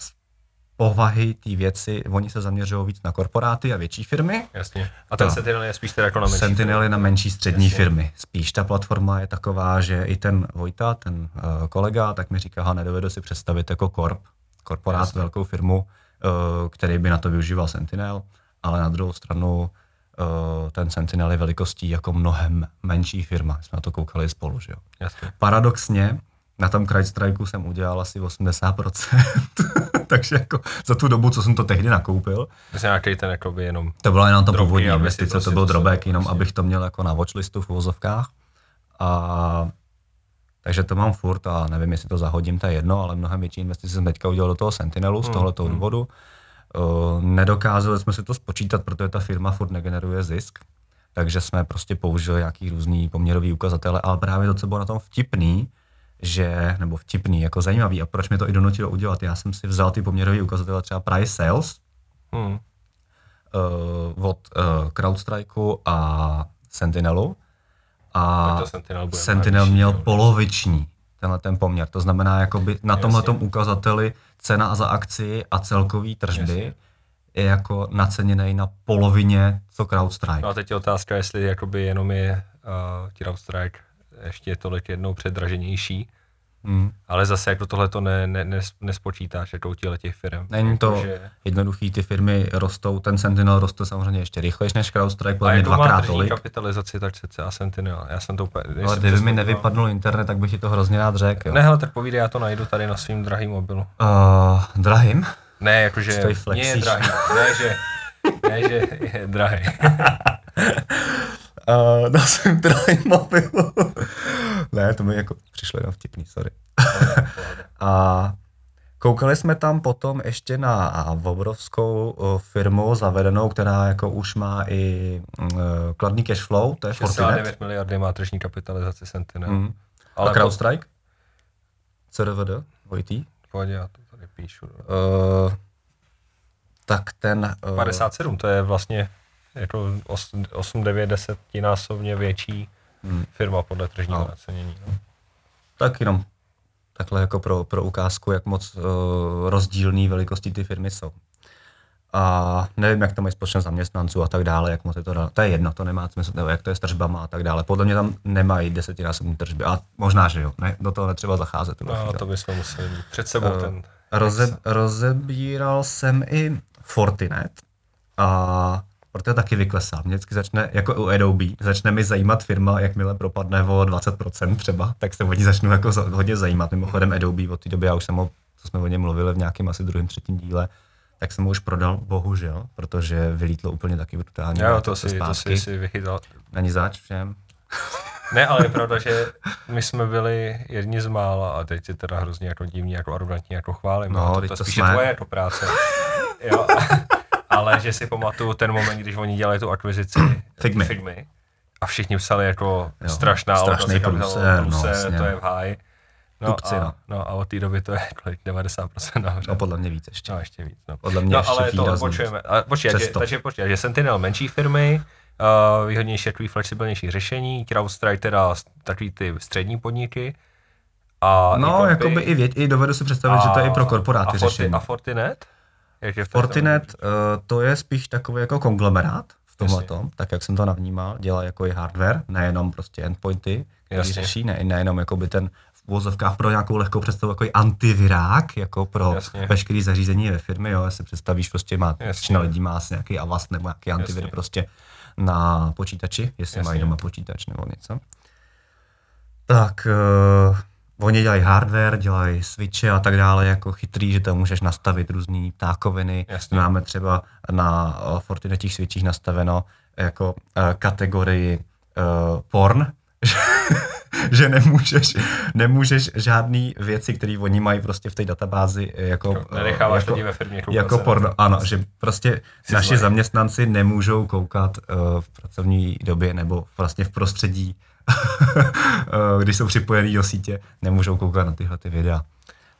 povahy té věci, oni se zaměřují víc na korporáty a větší firmy. Jasně. A ten to. Sentinel je spíš teda jako na menší Sentinel je na menší střední Jasně. firmy. Spíš ta platforma je taková, že i ten Vojta, ten uh, kolega, tak mi říká, nedovedu si představit jako korp, korporát, Jasně. velkou firmu, uh, který by na to využíval Sentinel, ale na druhou stranu uh, ten Sentinel je velikostí jako mnohem menší firma. Jsme na to koukali spolu, že jo. Jasně. Paradoxně, na tom CrowdStrikeu jsem udělal asi 80%, takže jako za tu dobu, co jsem to tehdy nakoupil. To nějaký ten jakoby jenom To byla jenom ta původní investice, prostě to byl drobek, jenom abych to měl jako na watchlistu v uvozovkách. A takže to mám furt a nevím, jestli to zahodím, to je jedno, ale mnohem větší investice jsem teďka udělal do toho Sentinelu z hmm, tohoto hmm. důvodu. Nedokázali jsme si to spočítat, protože ta firma furt negeneruje zisk, takže jsme prostě použili nějaký různý poměrový ukazatele, ale právě to, co bylo na tom vtipný, že, nebo vtipný, jako zajímavý, a proč mi to i donutilo udělat, já jsem si vzal ty poměrové ukazatele třeba price sales hmm. uh, od uh, CrowdStrikeu a Sentinelu. A Sentinel, Sentinel měl poloviční tenhle ten poměr. To znamená, jakoby na tomhle ukazateli cena za akci a celkový tržby Jasně. je jako naceněný na polovině co CrowdStrike. No a teď je otázka, jestli jakoby jenom je uh, CrowdStrike ještě tolik jednou předraženější, Mm. Ale zase jako tohle to ne, ne, ne, nespočítáš jako u těch firm. Není jako, to že... jednoduchý, ty firmy rostou, ten Sentinel roste samozřejmě ještě rychlejš než CrowdStrike, podle mě dvakrát tolik. kapitalizaci, tak a Sentinel, já jsem to úplně... Ale kdyby mi nevypadnul internet, tak bych ti to hrozně rád řekl. Ne, hele, tak povídej, já to najdu tady na svým drahým mobilu. Uh, drahým? Ne, jakože, nie je drahý, ne, že, ne, že je drahý. Uh, dal jsem drahý mobil. ne, to mi jako přišlo jenom vtipný, sorry. a koukali jsme tam potom ještě na obrovskou firmu zavedenou, která jako už má i uh, kladný cash flow, to je 69 Fortinet. miliardy má tržní kapitalizaci Sentinel. Mm. Ale a CrowdStrike? CRVD? Vojtý? Pojď, já to tady píšu. Uh, tak ten... Uh, 57, to je vlastně jako 8, 9, 10 násobně větší hmm. firma podle tržního no. nacenění. No. Tak jenom takhle jako pro, pro ukázku, jak moc uh, rozdílný velikosti ty firmy jsou. A nevím, jak to mají společnost zaměstnanců a tak dále, jak moc je to, to je jedno, to nemá smysl, nebo jak to je s tržbama a tak dále. Podle mě tam nemají desetinásobní tržby, a možná, že jo, ne, do toho netřeba zacházet. No, to bychom museli mít před sebou uh, ten... Roze, rozebíral jsem i Fortinet a proto taky vyklesá. Mě vždycky začne, jako u Adobe, začne mi zajímat firma, jakmile propadne o 20% třeba, tak se o ní začnu jako hodně zajímat. Mimochodem Adobe od té doby, já už jsem ho, co jsme o něm mluvili v nějakém asi druhém, třetím díle, tak jsem ho už prodal, bohužel, protože vylítlo úplně taky brutálně. Jo, to se si, to si, si vychytal. Není zač všem. Ne, ale je pravda, že my jsme byli jedni z mála a teď je teda hrozně jako divný, jako arrogantní, jako chválím. No, to, to, to spíš jsme. je tvoje jako práce. jo, ale že si pamatuju ten moment, když oni dělali tu akvizici Figmy. Figmy a všichni psali jako Jo, strašná strašný průser, no, jasně. to je v háji. No, Tupci, a, no. no. a od té doby to je kolik, 90% nahoře. No podle mě víc ještě. No, ještě víc. No, Podle mě no ještě ale to odbočujeme. A, počkej, že, takže počkej, že Sentinel menší firmy, uh, výhodnější, takový flexibilnější řešení, CrowdStrike teda takový ty střední podniky. A No, e-compy. jakoby i, věď, i dovedu si představit, že to je i pro korporáty a Forti- řešení. A Fortinet? Jak je Fortinet, uh, to je spíš takový jako konglomerát v tomhle tom, tak jak jsem to navnímal, dělá jako i hardware, nejenom prostě endpointy, který Jasně. řeší, ne, nejenom jako by ten v pro nějakou lehkou představu jako i antivirák, jako pro Jasně. veškerý zařízení ve firmě, jo, si představíš, prostě má, většina lidí má asi nějaký Avast nebo nějaký antivir Jasně. prostě na počítači, jestli Jasně. mají doma počítač nebo něco. Tak uh, oni dělají hardware, dělají switche a tak dále, jako chytrý, že tam můžeš nastavit různé ptákoviny. Jasně. Máme třeba na uh, Fortinetích switchích nastaveno jako uh, kategorii uh, porn, že nemůžeš, nemůžeš žádný věci, které oni mají prostě v té databázi jako, Jako nenecháváš jako, lidi ve firmě koukat jako porno, ano, že prostě Jsi naši zlej. zaměstnanci nemůžou koukat uh, v pracovní době nebo vlastně v prostředí, když jsou připojení do sítě, nemůžou koukat na tyhle ty videa.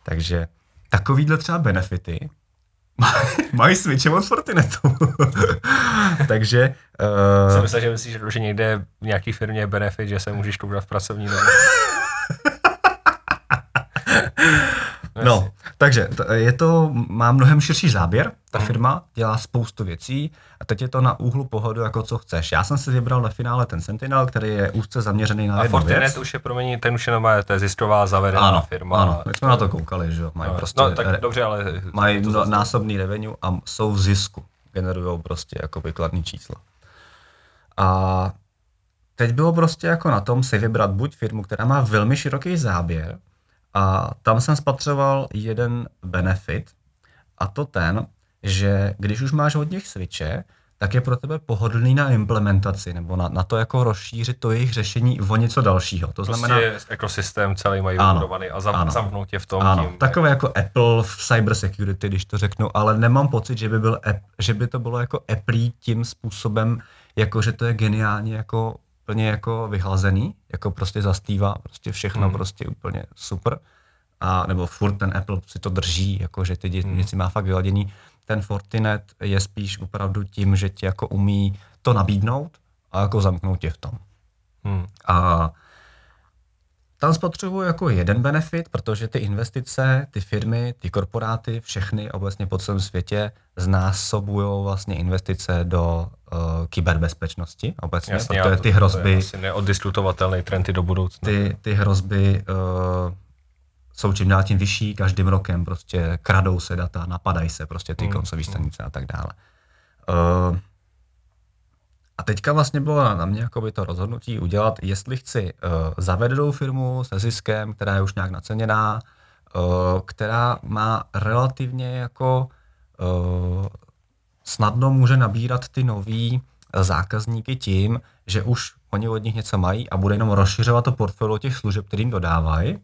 Takže takovýhle třeba benefity mají- mají switche od Fortinetu. Takže Jsem uh, myslel, že myslíš, že někde v nějaký firmě je benefit, že se můžeš koukat v pracovní době. Takže je to, má mnohem širší záběr, ta Mhm. firma dělá spoustu věcí a teď je to na úhlu pohledu, jako co chceš. Já jsem si vybral na finále ten Sentinel, který je úzce zaměřený na A jednu Fortinet věc. už je pro mě, ten už je to je zisková zavedená Ano, firma. ano, my jsme na to koukali, že jo, mají No, prostě, no, tak re- dobře, ale... mají no, násobný revenue a jsou v zisku, generují prostě jako vykladný čísla. A teď bylo prostě jako na tom si vybrat buď firmu, která má velmi široký záběr a tam jsem spatřoval jeden benefit a to ten, že když už máš od nich switche, tak je pro tebe pohodlný na implementaci nebo na, na to jako rozšířit to jejich řešení o něco dalšího. To Prostě znamená, ekosystém celý mají Ano, a zam, ano. zamknout tě v tom ano, tím. takové jako Apple v cyber security, když to řeknu, ale nemám pocit, že by, byl, že by to bylo jako Apple tím způsobem, jako že to je geniálně jako plně jako vyhlazený, jako prostě zastývá prostě všechno Hmm. prostě úplně super. A nebo furt ten Apple si to drží, jako že ty hmm. věci má fakt vyladěný. Ten Fortinet je spíš opravdu tím, že ti jako umí to nabídnout a jako zamknout tě v tom. Hmm. A tam spotřebuji jako jeden benefit, protože ty investice, ty firmy, ty korporáty, všechny obecně po celém světě znásobují vlastně investice do uh, kyberbezpečnosti obecně, Jasně, protože to- ty To hrozby, je asi neoddiskutovatelný trend i do budoucna. ty, ty hrozby uh, jsou čím dál tím vyšší, každým rokem prostě kradou se data, napadají se prostě ty Hmm, koncové hmm. stanice a tak dále. Uh, a teďka vlastně bylo na- mě jakoby to rozhodnutí udělat, jestli chci uh, zavedenou firmu se ziskem, která je už nějak naceněná, uh, která má relativně jako uh, snadno může nabírat ty nový zákazníky tím, že už oni od nich něco mají a bude jenom rozšiřovat to portfolio těch služeb, kterým dodávají.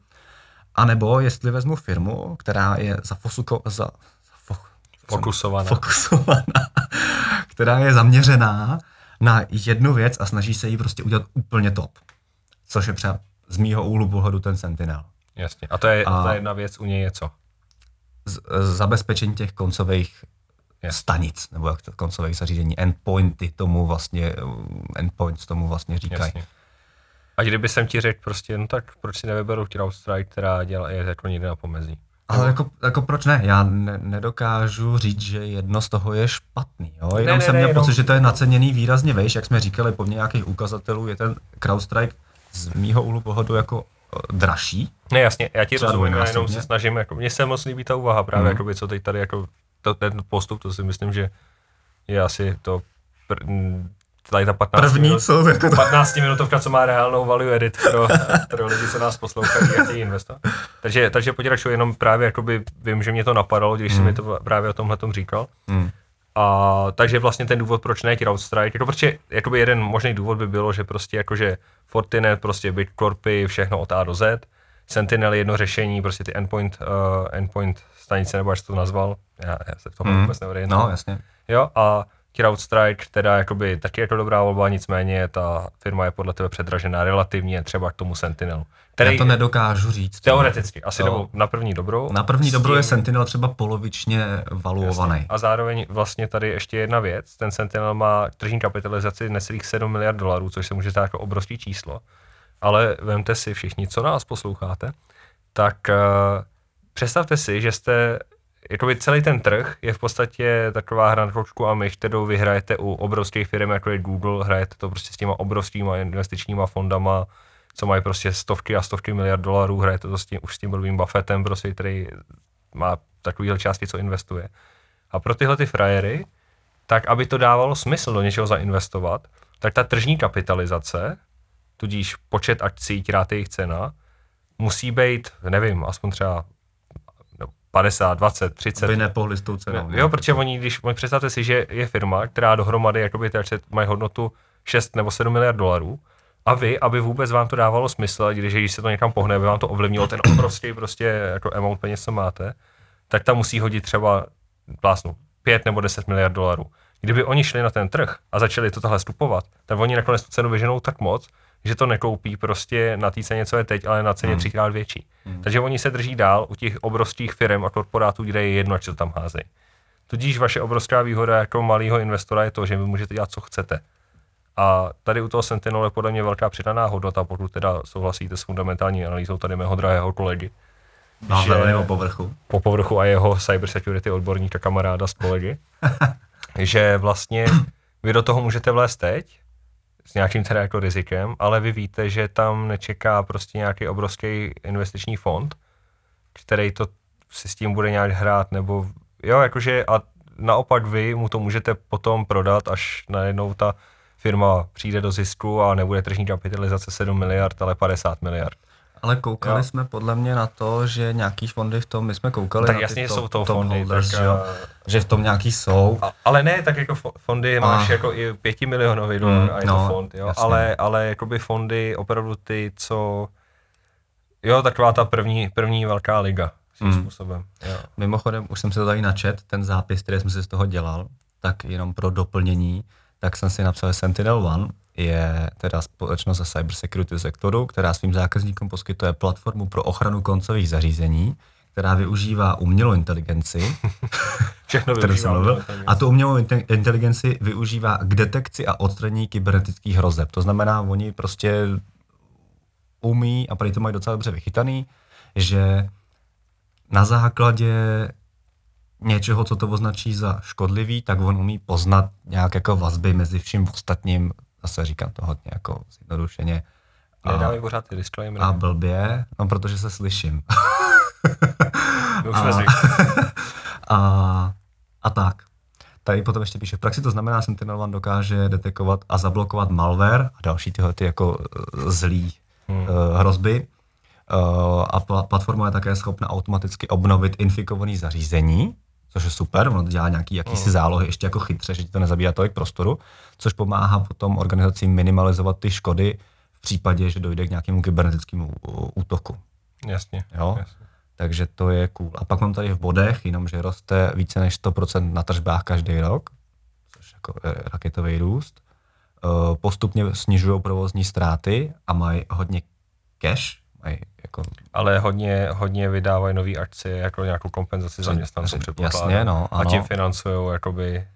A nebo jestli vezmu firmu, která je zafosuko, za, zafo, Fokusovaná. fokusovaná, která je zaměřená na jednu věc a snaží se ji prostě udělat úplně top. Což je třeba z mýho úhlu pohledu ten Sentinel. Jasně. A to je, A- ta jedna věc u něj je co? Z, z zabezpečení těch koncových Jasně. stanic, nebo jak to koncových zařízení, endpointy tomu vlastně, endpoints tomu vlastně říkají. Jasně. A kdyby jsem ti řekl prostě, no tak proč si nevyberu CrowdStrike, která dělá, je jako někde na pomezí. Ale jako, jako proč ne? Já ne, nedokážu říct, že jedno z toho je špatný. Jo? Jenom ne, jsem ne, měl jenom- pocit, že to je naceněný výrazně vejš, jak jsme říkali, po nějakých ukazatelů je ten CrowdStrike z mýho úhlu pohledu jako uh, dražší. Ne, jasně, já ti rozumím, já jenom dvojnásobně. se snažím, jako, mně se moc líbí ta úvaha právě, mm. jakoby, co teď tady, jako, to, ten postup, to si myslím, že je asi to pr- tady ta 15 První, minut, co? Jako to... 15 minutovka, co má reálnou value edit pro, pro lidi, co nás poslouchají a chtějí investovat. Takže, takže pokračuji jenom právě, jakoby, vím, že mě to napadalo, když hmm. jsi mi to právě o tomhle tom říkal. Hmm. A takže vlastně ten důvod, proč ne CrowdStrike, jako protože jakoby jeden možný důvod by bylo, že prostě jakože Fortinet, prostě Bitcorpy, všechno od A do Z, Sentinel je jedno řešení, prostě ty endpoint, uh, endpoint stanice, nebo jak jsi to nazval, já, já se v tom Hmm. vůbec neorientuju. No, jasně. Jo, a CrowdStrike teda jakoby taky jako dobrá volba, nicméně ta firma je podle tebe předražená relativně třeba k tomu Sentinelu. Já to nedokážu říct. Teoreticky, asi Jo. nebo na první dobrou. Na první S dobro je tím- Sentinel třeba polovičně valuovaný. Jasně. A zároveň vlastně tady ještě jedna věc, ten Sentinel má tržní kapitalizaci necelých 7 miliard dolarů, což se může zdát jako obrovský číslo, ale vemte si všichni, co nás posloucháte, tak uh, představte si, že jste, jakoby celý ten trh je v podstatě taková hra na kroužku a myš, kterou vy hrajete u obrovských firm, jako je Google, hrajete to prostě s těma obrovskýma investičníma fondama, co mají prostě stovky a stovky miliard dolarů, hrajete to s tím, už s tím blbým Buffettem, prostě, který má takovýhle částky, co investuje. A pro tyhle ty frajery, tak aby to dávalo smysl do něčeho zainvestovat, tak ta tržní kapitalizace, tudíž počet akcí, která je jejich cena, musí být, nevím, aspoň třeba 50, 20, 30. Aby nepohli s tou cenou. Jo, protože oni, když představte si, že je firma, která dohromady jakoby mají hodnotu 6 nebo 7 miliard dolarů, a vy, aby vůbec vám to dávalo smysl, a když, když se to někam pohne, aby vám to ovlivnilo ten obrovský prostě jako amount peněz, co máte, tak tam musí hodit třeba plásnu 5 nebo 10 miliard dolarů. Kdyby oni šli na ten trh a začali to tohle stupovat, tak oni nakonec tu cenu vyženou tak moc, že to nekoupí prostě na té ceně, co je teď, ale na ceně Hmm. třikrát větší. Takže oni se drží dál u těch obrovských firm a korporátů, kde je jedno, co tam házejí. Tudíž vaše obrovská výhoda jako malého investora je to, že vy můžete dělat, co chcete. A tady u toho Sentinelu je podle mě velká přidaná hodnota, pokud teda souhlasíte s fundamentální analýzou tady mého drahého kolegy Na že- nebo povrchu. po povrchu a jeho cybersecurity odborníka, kamaráda z kolegy, že vlastně vy do toho můžete vlézt teď, s nějakým teda jako rizikem, ale vy víte, že tam nečeká prostě nějaký obrovský investiční fond, který to si s tím bude nějak hrát, nebo jo, jakože a naopak vy mu to můžete potom prodat, až najednou ta firma přijde do zisku a nebude tržní kapitalizace 7 miliard, ale 50 miliard. Ale koukali Jo. jsme podle mě na to, že nějaký fondy v tom, my jsme koukali Tak na jasně, jsou to fondy, holders, tak, že, jo, eh, že v tom nějaký jsou. A, ale ne, tak jako fo- fondy máš Ah. jako i pětimilionový dolar Mm, a je no, to fond, jo, jasně. ale, ale jakoby fondy opravdu ty, co, jo, taková ta první, první velká liga svým Mm. způsobem, jo. Mimochodem, už jsem si to tady načet, ten zápis, který jsem si z toho dělal, tak jenom pro doplnění, tak jsem si napsal Sentinel One, je teda společnost ze cybersecurity sektoru, která svým zákazníkům poskytuje platformu pro ochranu koncových zařízení, která využívá umělou inteligenci, Všechno kterou jsem mluvil, a tu umělou inte- inteligenci využívá k detekci a odstranění kybernetických hrozeb. To znamená, oni prostě umí, a prý to mají docela dobře vychytaný, že na základě něčeho, co to označí za škodlivý, tak on umí poznat nějak jako vazby mezi vším ostatním, zase říkám to hodně jako zjednodušeně, a, Nedávej pořád ty disclaimery. a blbě, no protože se slyším. Už a- a, a tak. Tady potom ještě píše, v praxi to znamená, že Sentinel One dokáže detekovat a zablokovat malware a další tyhle ty jako eh, zlý Hmm. hmm. hrozby. Uh, a pla- platforma je také schopna automaticky obnovit infikovaný zařízení, což je super, ono to dělá nějaký jakýsi Hmm. zálohy ještě jako chytře, že ti to nezabírá tolik prostoru, což pomáhá potom organizacím minimalizovat ty škody v případě, že dojde k nějakému kybernetickému útoku. Jasně, Jo? jasně. Takže to je cool. A pak mám tady v bodech, jenomže roste více než 100% na tržbách každý rok, což jako raketový růst. Eh, Postupně snižují provozní ztráty a mají hodně cash, mají jako Ale hodně, hodně vydávají nové akcie jako nějakou kompenzaci zaměstnanců Jasně, předpokládám. no, A tím ano. financují jakoby...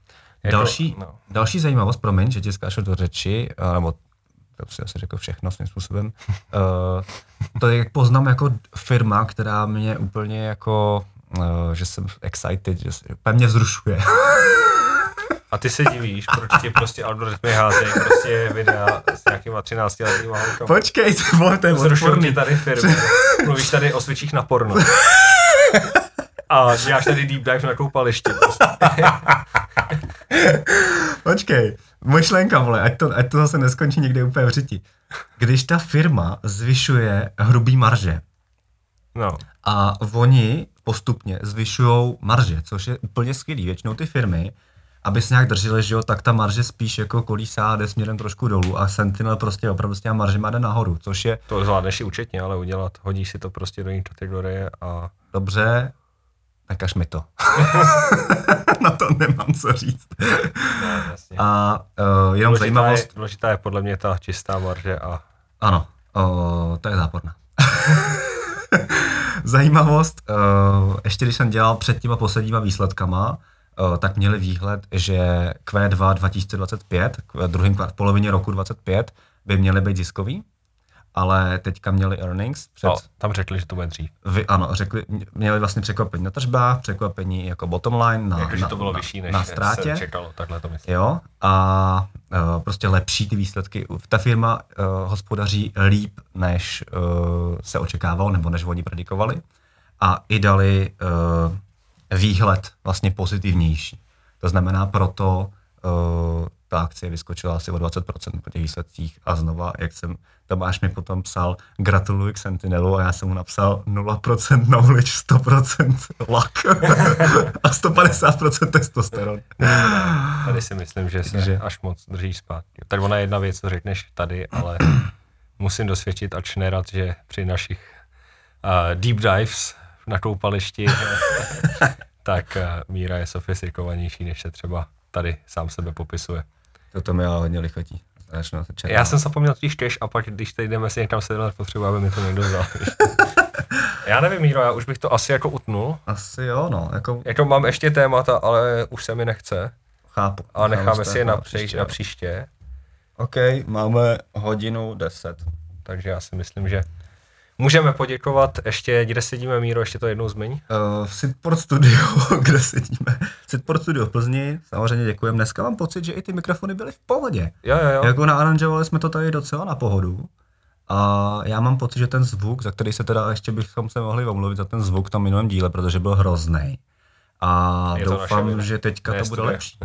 Jako, Další, No. další zajímavost, promiň, že ti skáču do řeči, eh, nebo to si asi řekl všechno svým způsobem. Uh, to je, jak poznám jako firma, která mě úplně jako, uh, že jsem excited, že se, pevně vzrušuje. A ty se divíš, proč ti prostě algoritmy házejí prostě videa s nějakýma 13 letýma holkama. Počkej, to je Zrušují odporný. tady firmy. Mluvíš tady o switchích na porno. A děláš tady deep dive na koupališti. Prostě. Počkej, myšlenka, vole, ať to, ať to zase neskončí někde úplně v řiti. Když ta firma zvyšuje hrubý marže No, a oni postupně zvyšují marže, což je úplně skvělý. Většinou ty firmy, aby se nějak držely, že jo, tak ta marže spíš jako kolísá, jde směrem trošku dolů a Sentinel prostě opravdu s těma maržema jde nahoru, což je to zvládneš i účetně, ale udělat, hodíš si to prostě do jiné kategorie a dobře, nekaž mi to. Na to nemám co říct. jasně. A uh, jenom důležitá, zajímavost, je, důležitá je podle mě ta čistá marže a Ano, o, to je záporná. Zajímavost, o, ještě když jsem dělal před těma posledníma výsledkama, tak měli výhled, že Q2 2025, v druhém kvart- polovině roku 25, by měly být ziskový, ale teďka měli earnings před, no, tam řekli, že to bude dřív. vy, ano, řekli, měli vlastně překvapení na tržbách, překvapení jako bottom line na, Jakože na, to bylo na, vyšší, než na ztrátě. se čekalo, takhle to myslím. Jo, a uh, prostě lepší ty výsledky. Ta firma uh, hospodaří líp, než uh, se očekávalo, nebo než oni predikovali. A i dali uh, výhled vlastně pozitivnější. To znamená, proto uh, ta akcie vyskočila asi o 20% po těch výsledcích. A znova, jak jsem, Tomáš mi potom psal, gratuluji k Sentinelu a já jsem mu napsal 0% knowledge, 100% luck a 150% testosteron. Tady si myslím, že se až moc držíš zpátky. Tady ona je jedna věc, co řekneš tady, ale musím dosvědčit, ač nerad, že při našich uh, deep dives na koupališti, tak uh, míra je sofistikovanější, než se třeba tady sám sebe popisuje. To, to mi ale hodně lichotí. Čerpat. Já jsem zapomněl totiž a pak, když tady jdeme si někam sedlat, potřebuji, aby mi to někdo vzal. já nevím, Míro, já už bych to asi jako utnul. Asi jo, no, jako Jako mám ještě témata, ale už se mi nechce. chápu. A necháme si je na, příště, příště, na příště. OK, máme hodinu 10. Takže já si myslím, že můžeme poděkovat. Ještě, kde sedíme, Míro, ještě to jednou zmiň. Uh, v Sitport Studio, kde sedíme. Sitport Studio v Plzni, samozřejmě děkujeme. Dneska mám pocit, že i ty mikrofony byly v pohodě. Jo, jo, jo. Jako naaranžovali jsme to tady docela na pohodu. A já mám pocit, že ten zvuk, za který se teda ještě bychom se mohli omluvit za ten zvuk v tom minulém díle, protože byl hrozný. A Je to doufám, že teďka Ne to bude lepší.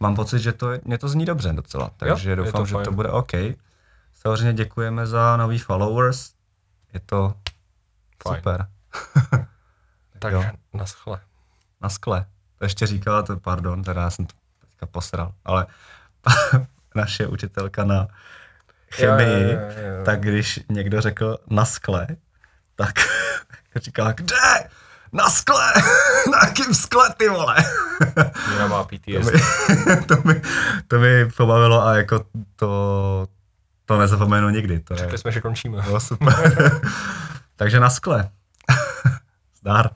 Mám pocit, že to, je- mě to zní dobře docela, takže je to doufám, že fajn. to bude OK. Samozřejmě děkujeme za nový followers. Je to Fajn. super. tak jo. na schle. Na skle. To ještě říkala, to, pardon, teda já jsem to teďka posral, ale naše učitelka na chemii, Jo, jo, jo, jo. tak když někdo řekl na skle, tak říkala, kde? Na skle! na jakým skle, ty vole? Míra má to, PTSD. mi, to, mi, to mi pobavilo a jako to, to nezapomenu nikdy. To je, Řekli jsme, že končíme. bylo super. Takže na skle. Zdar.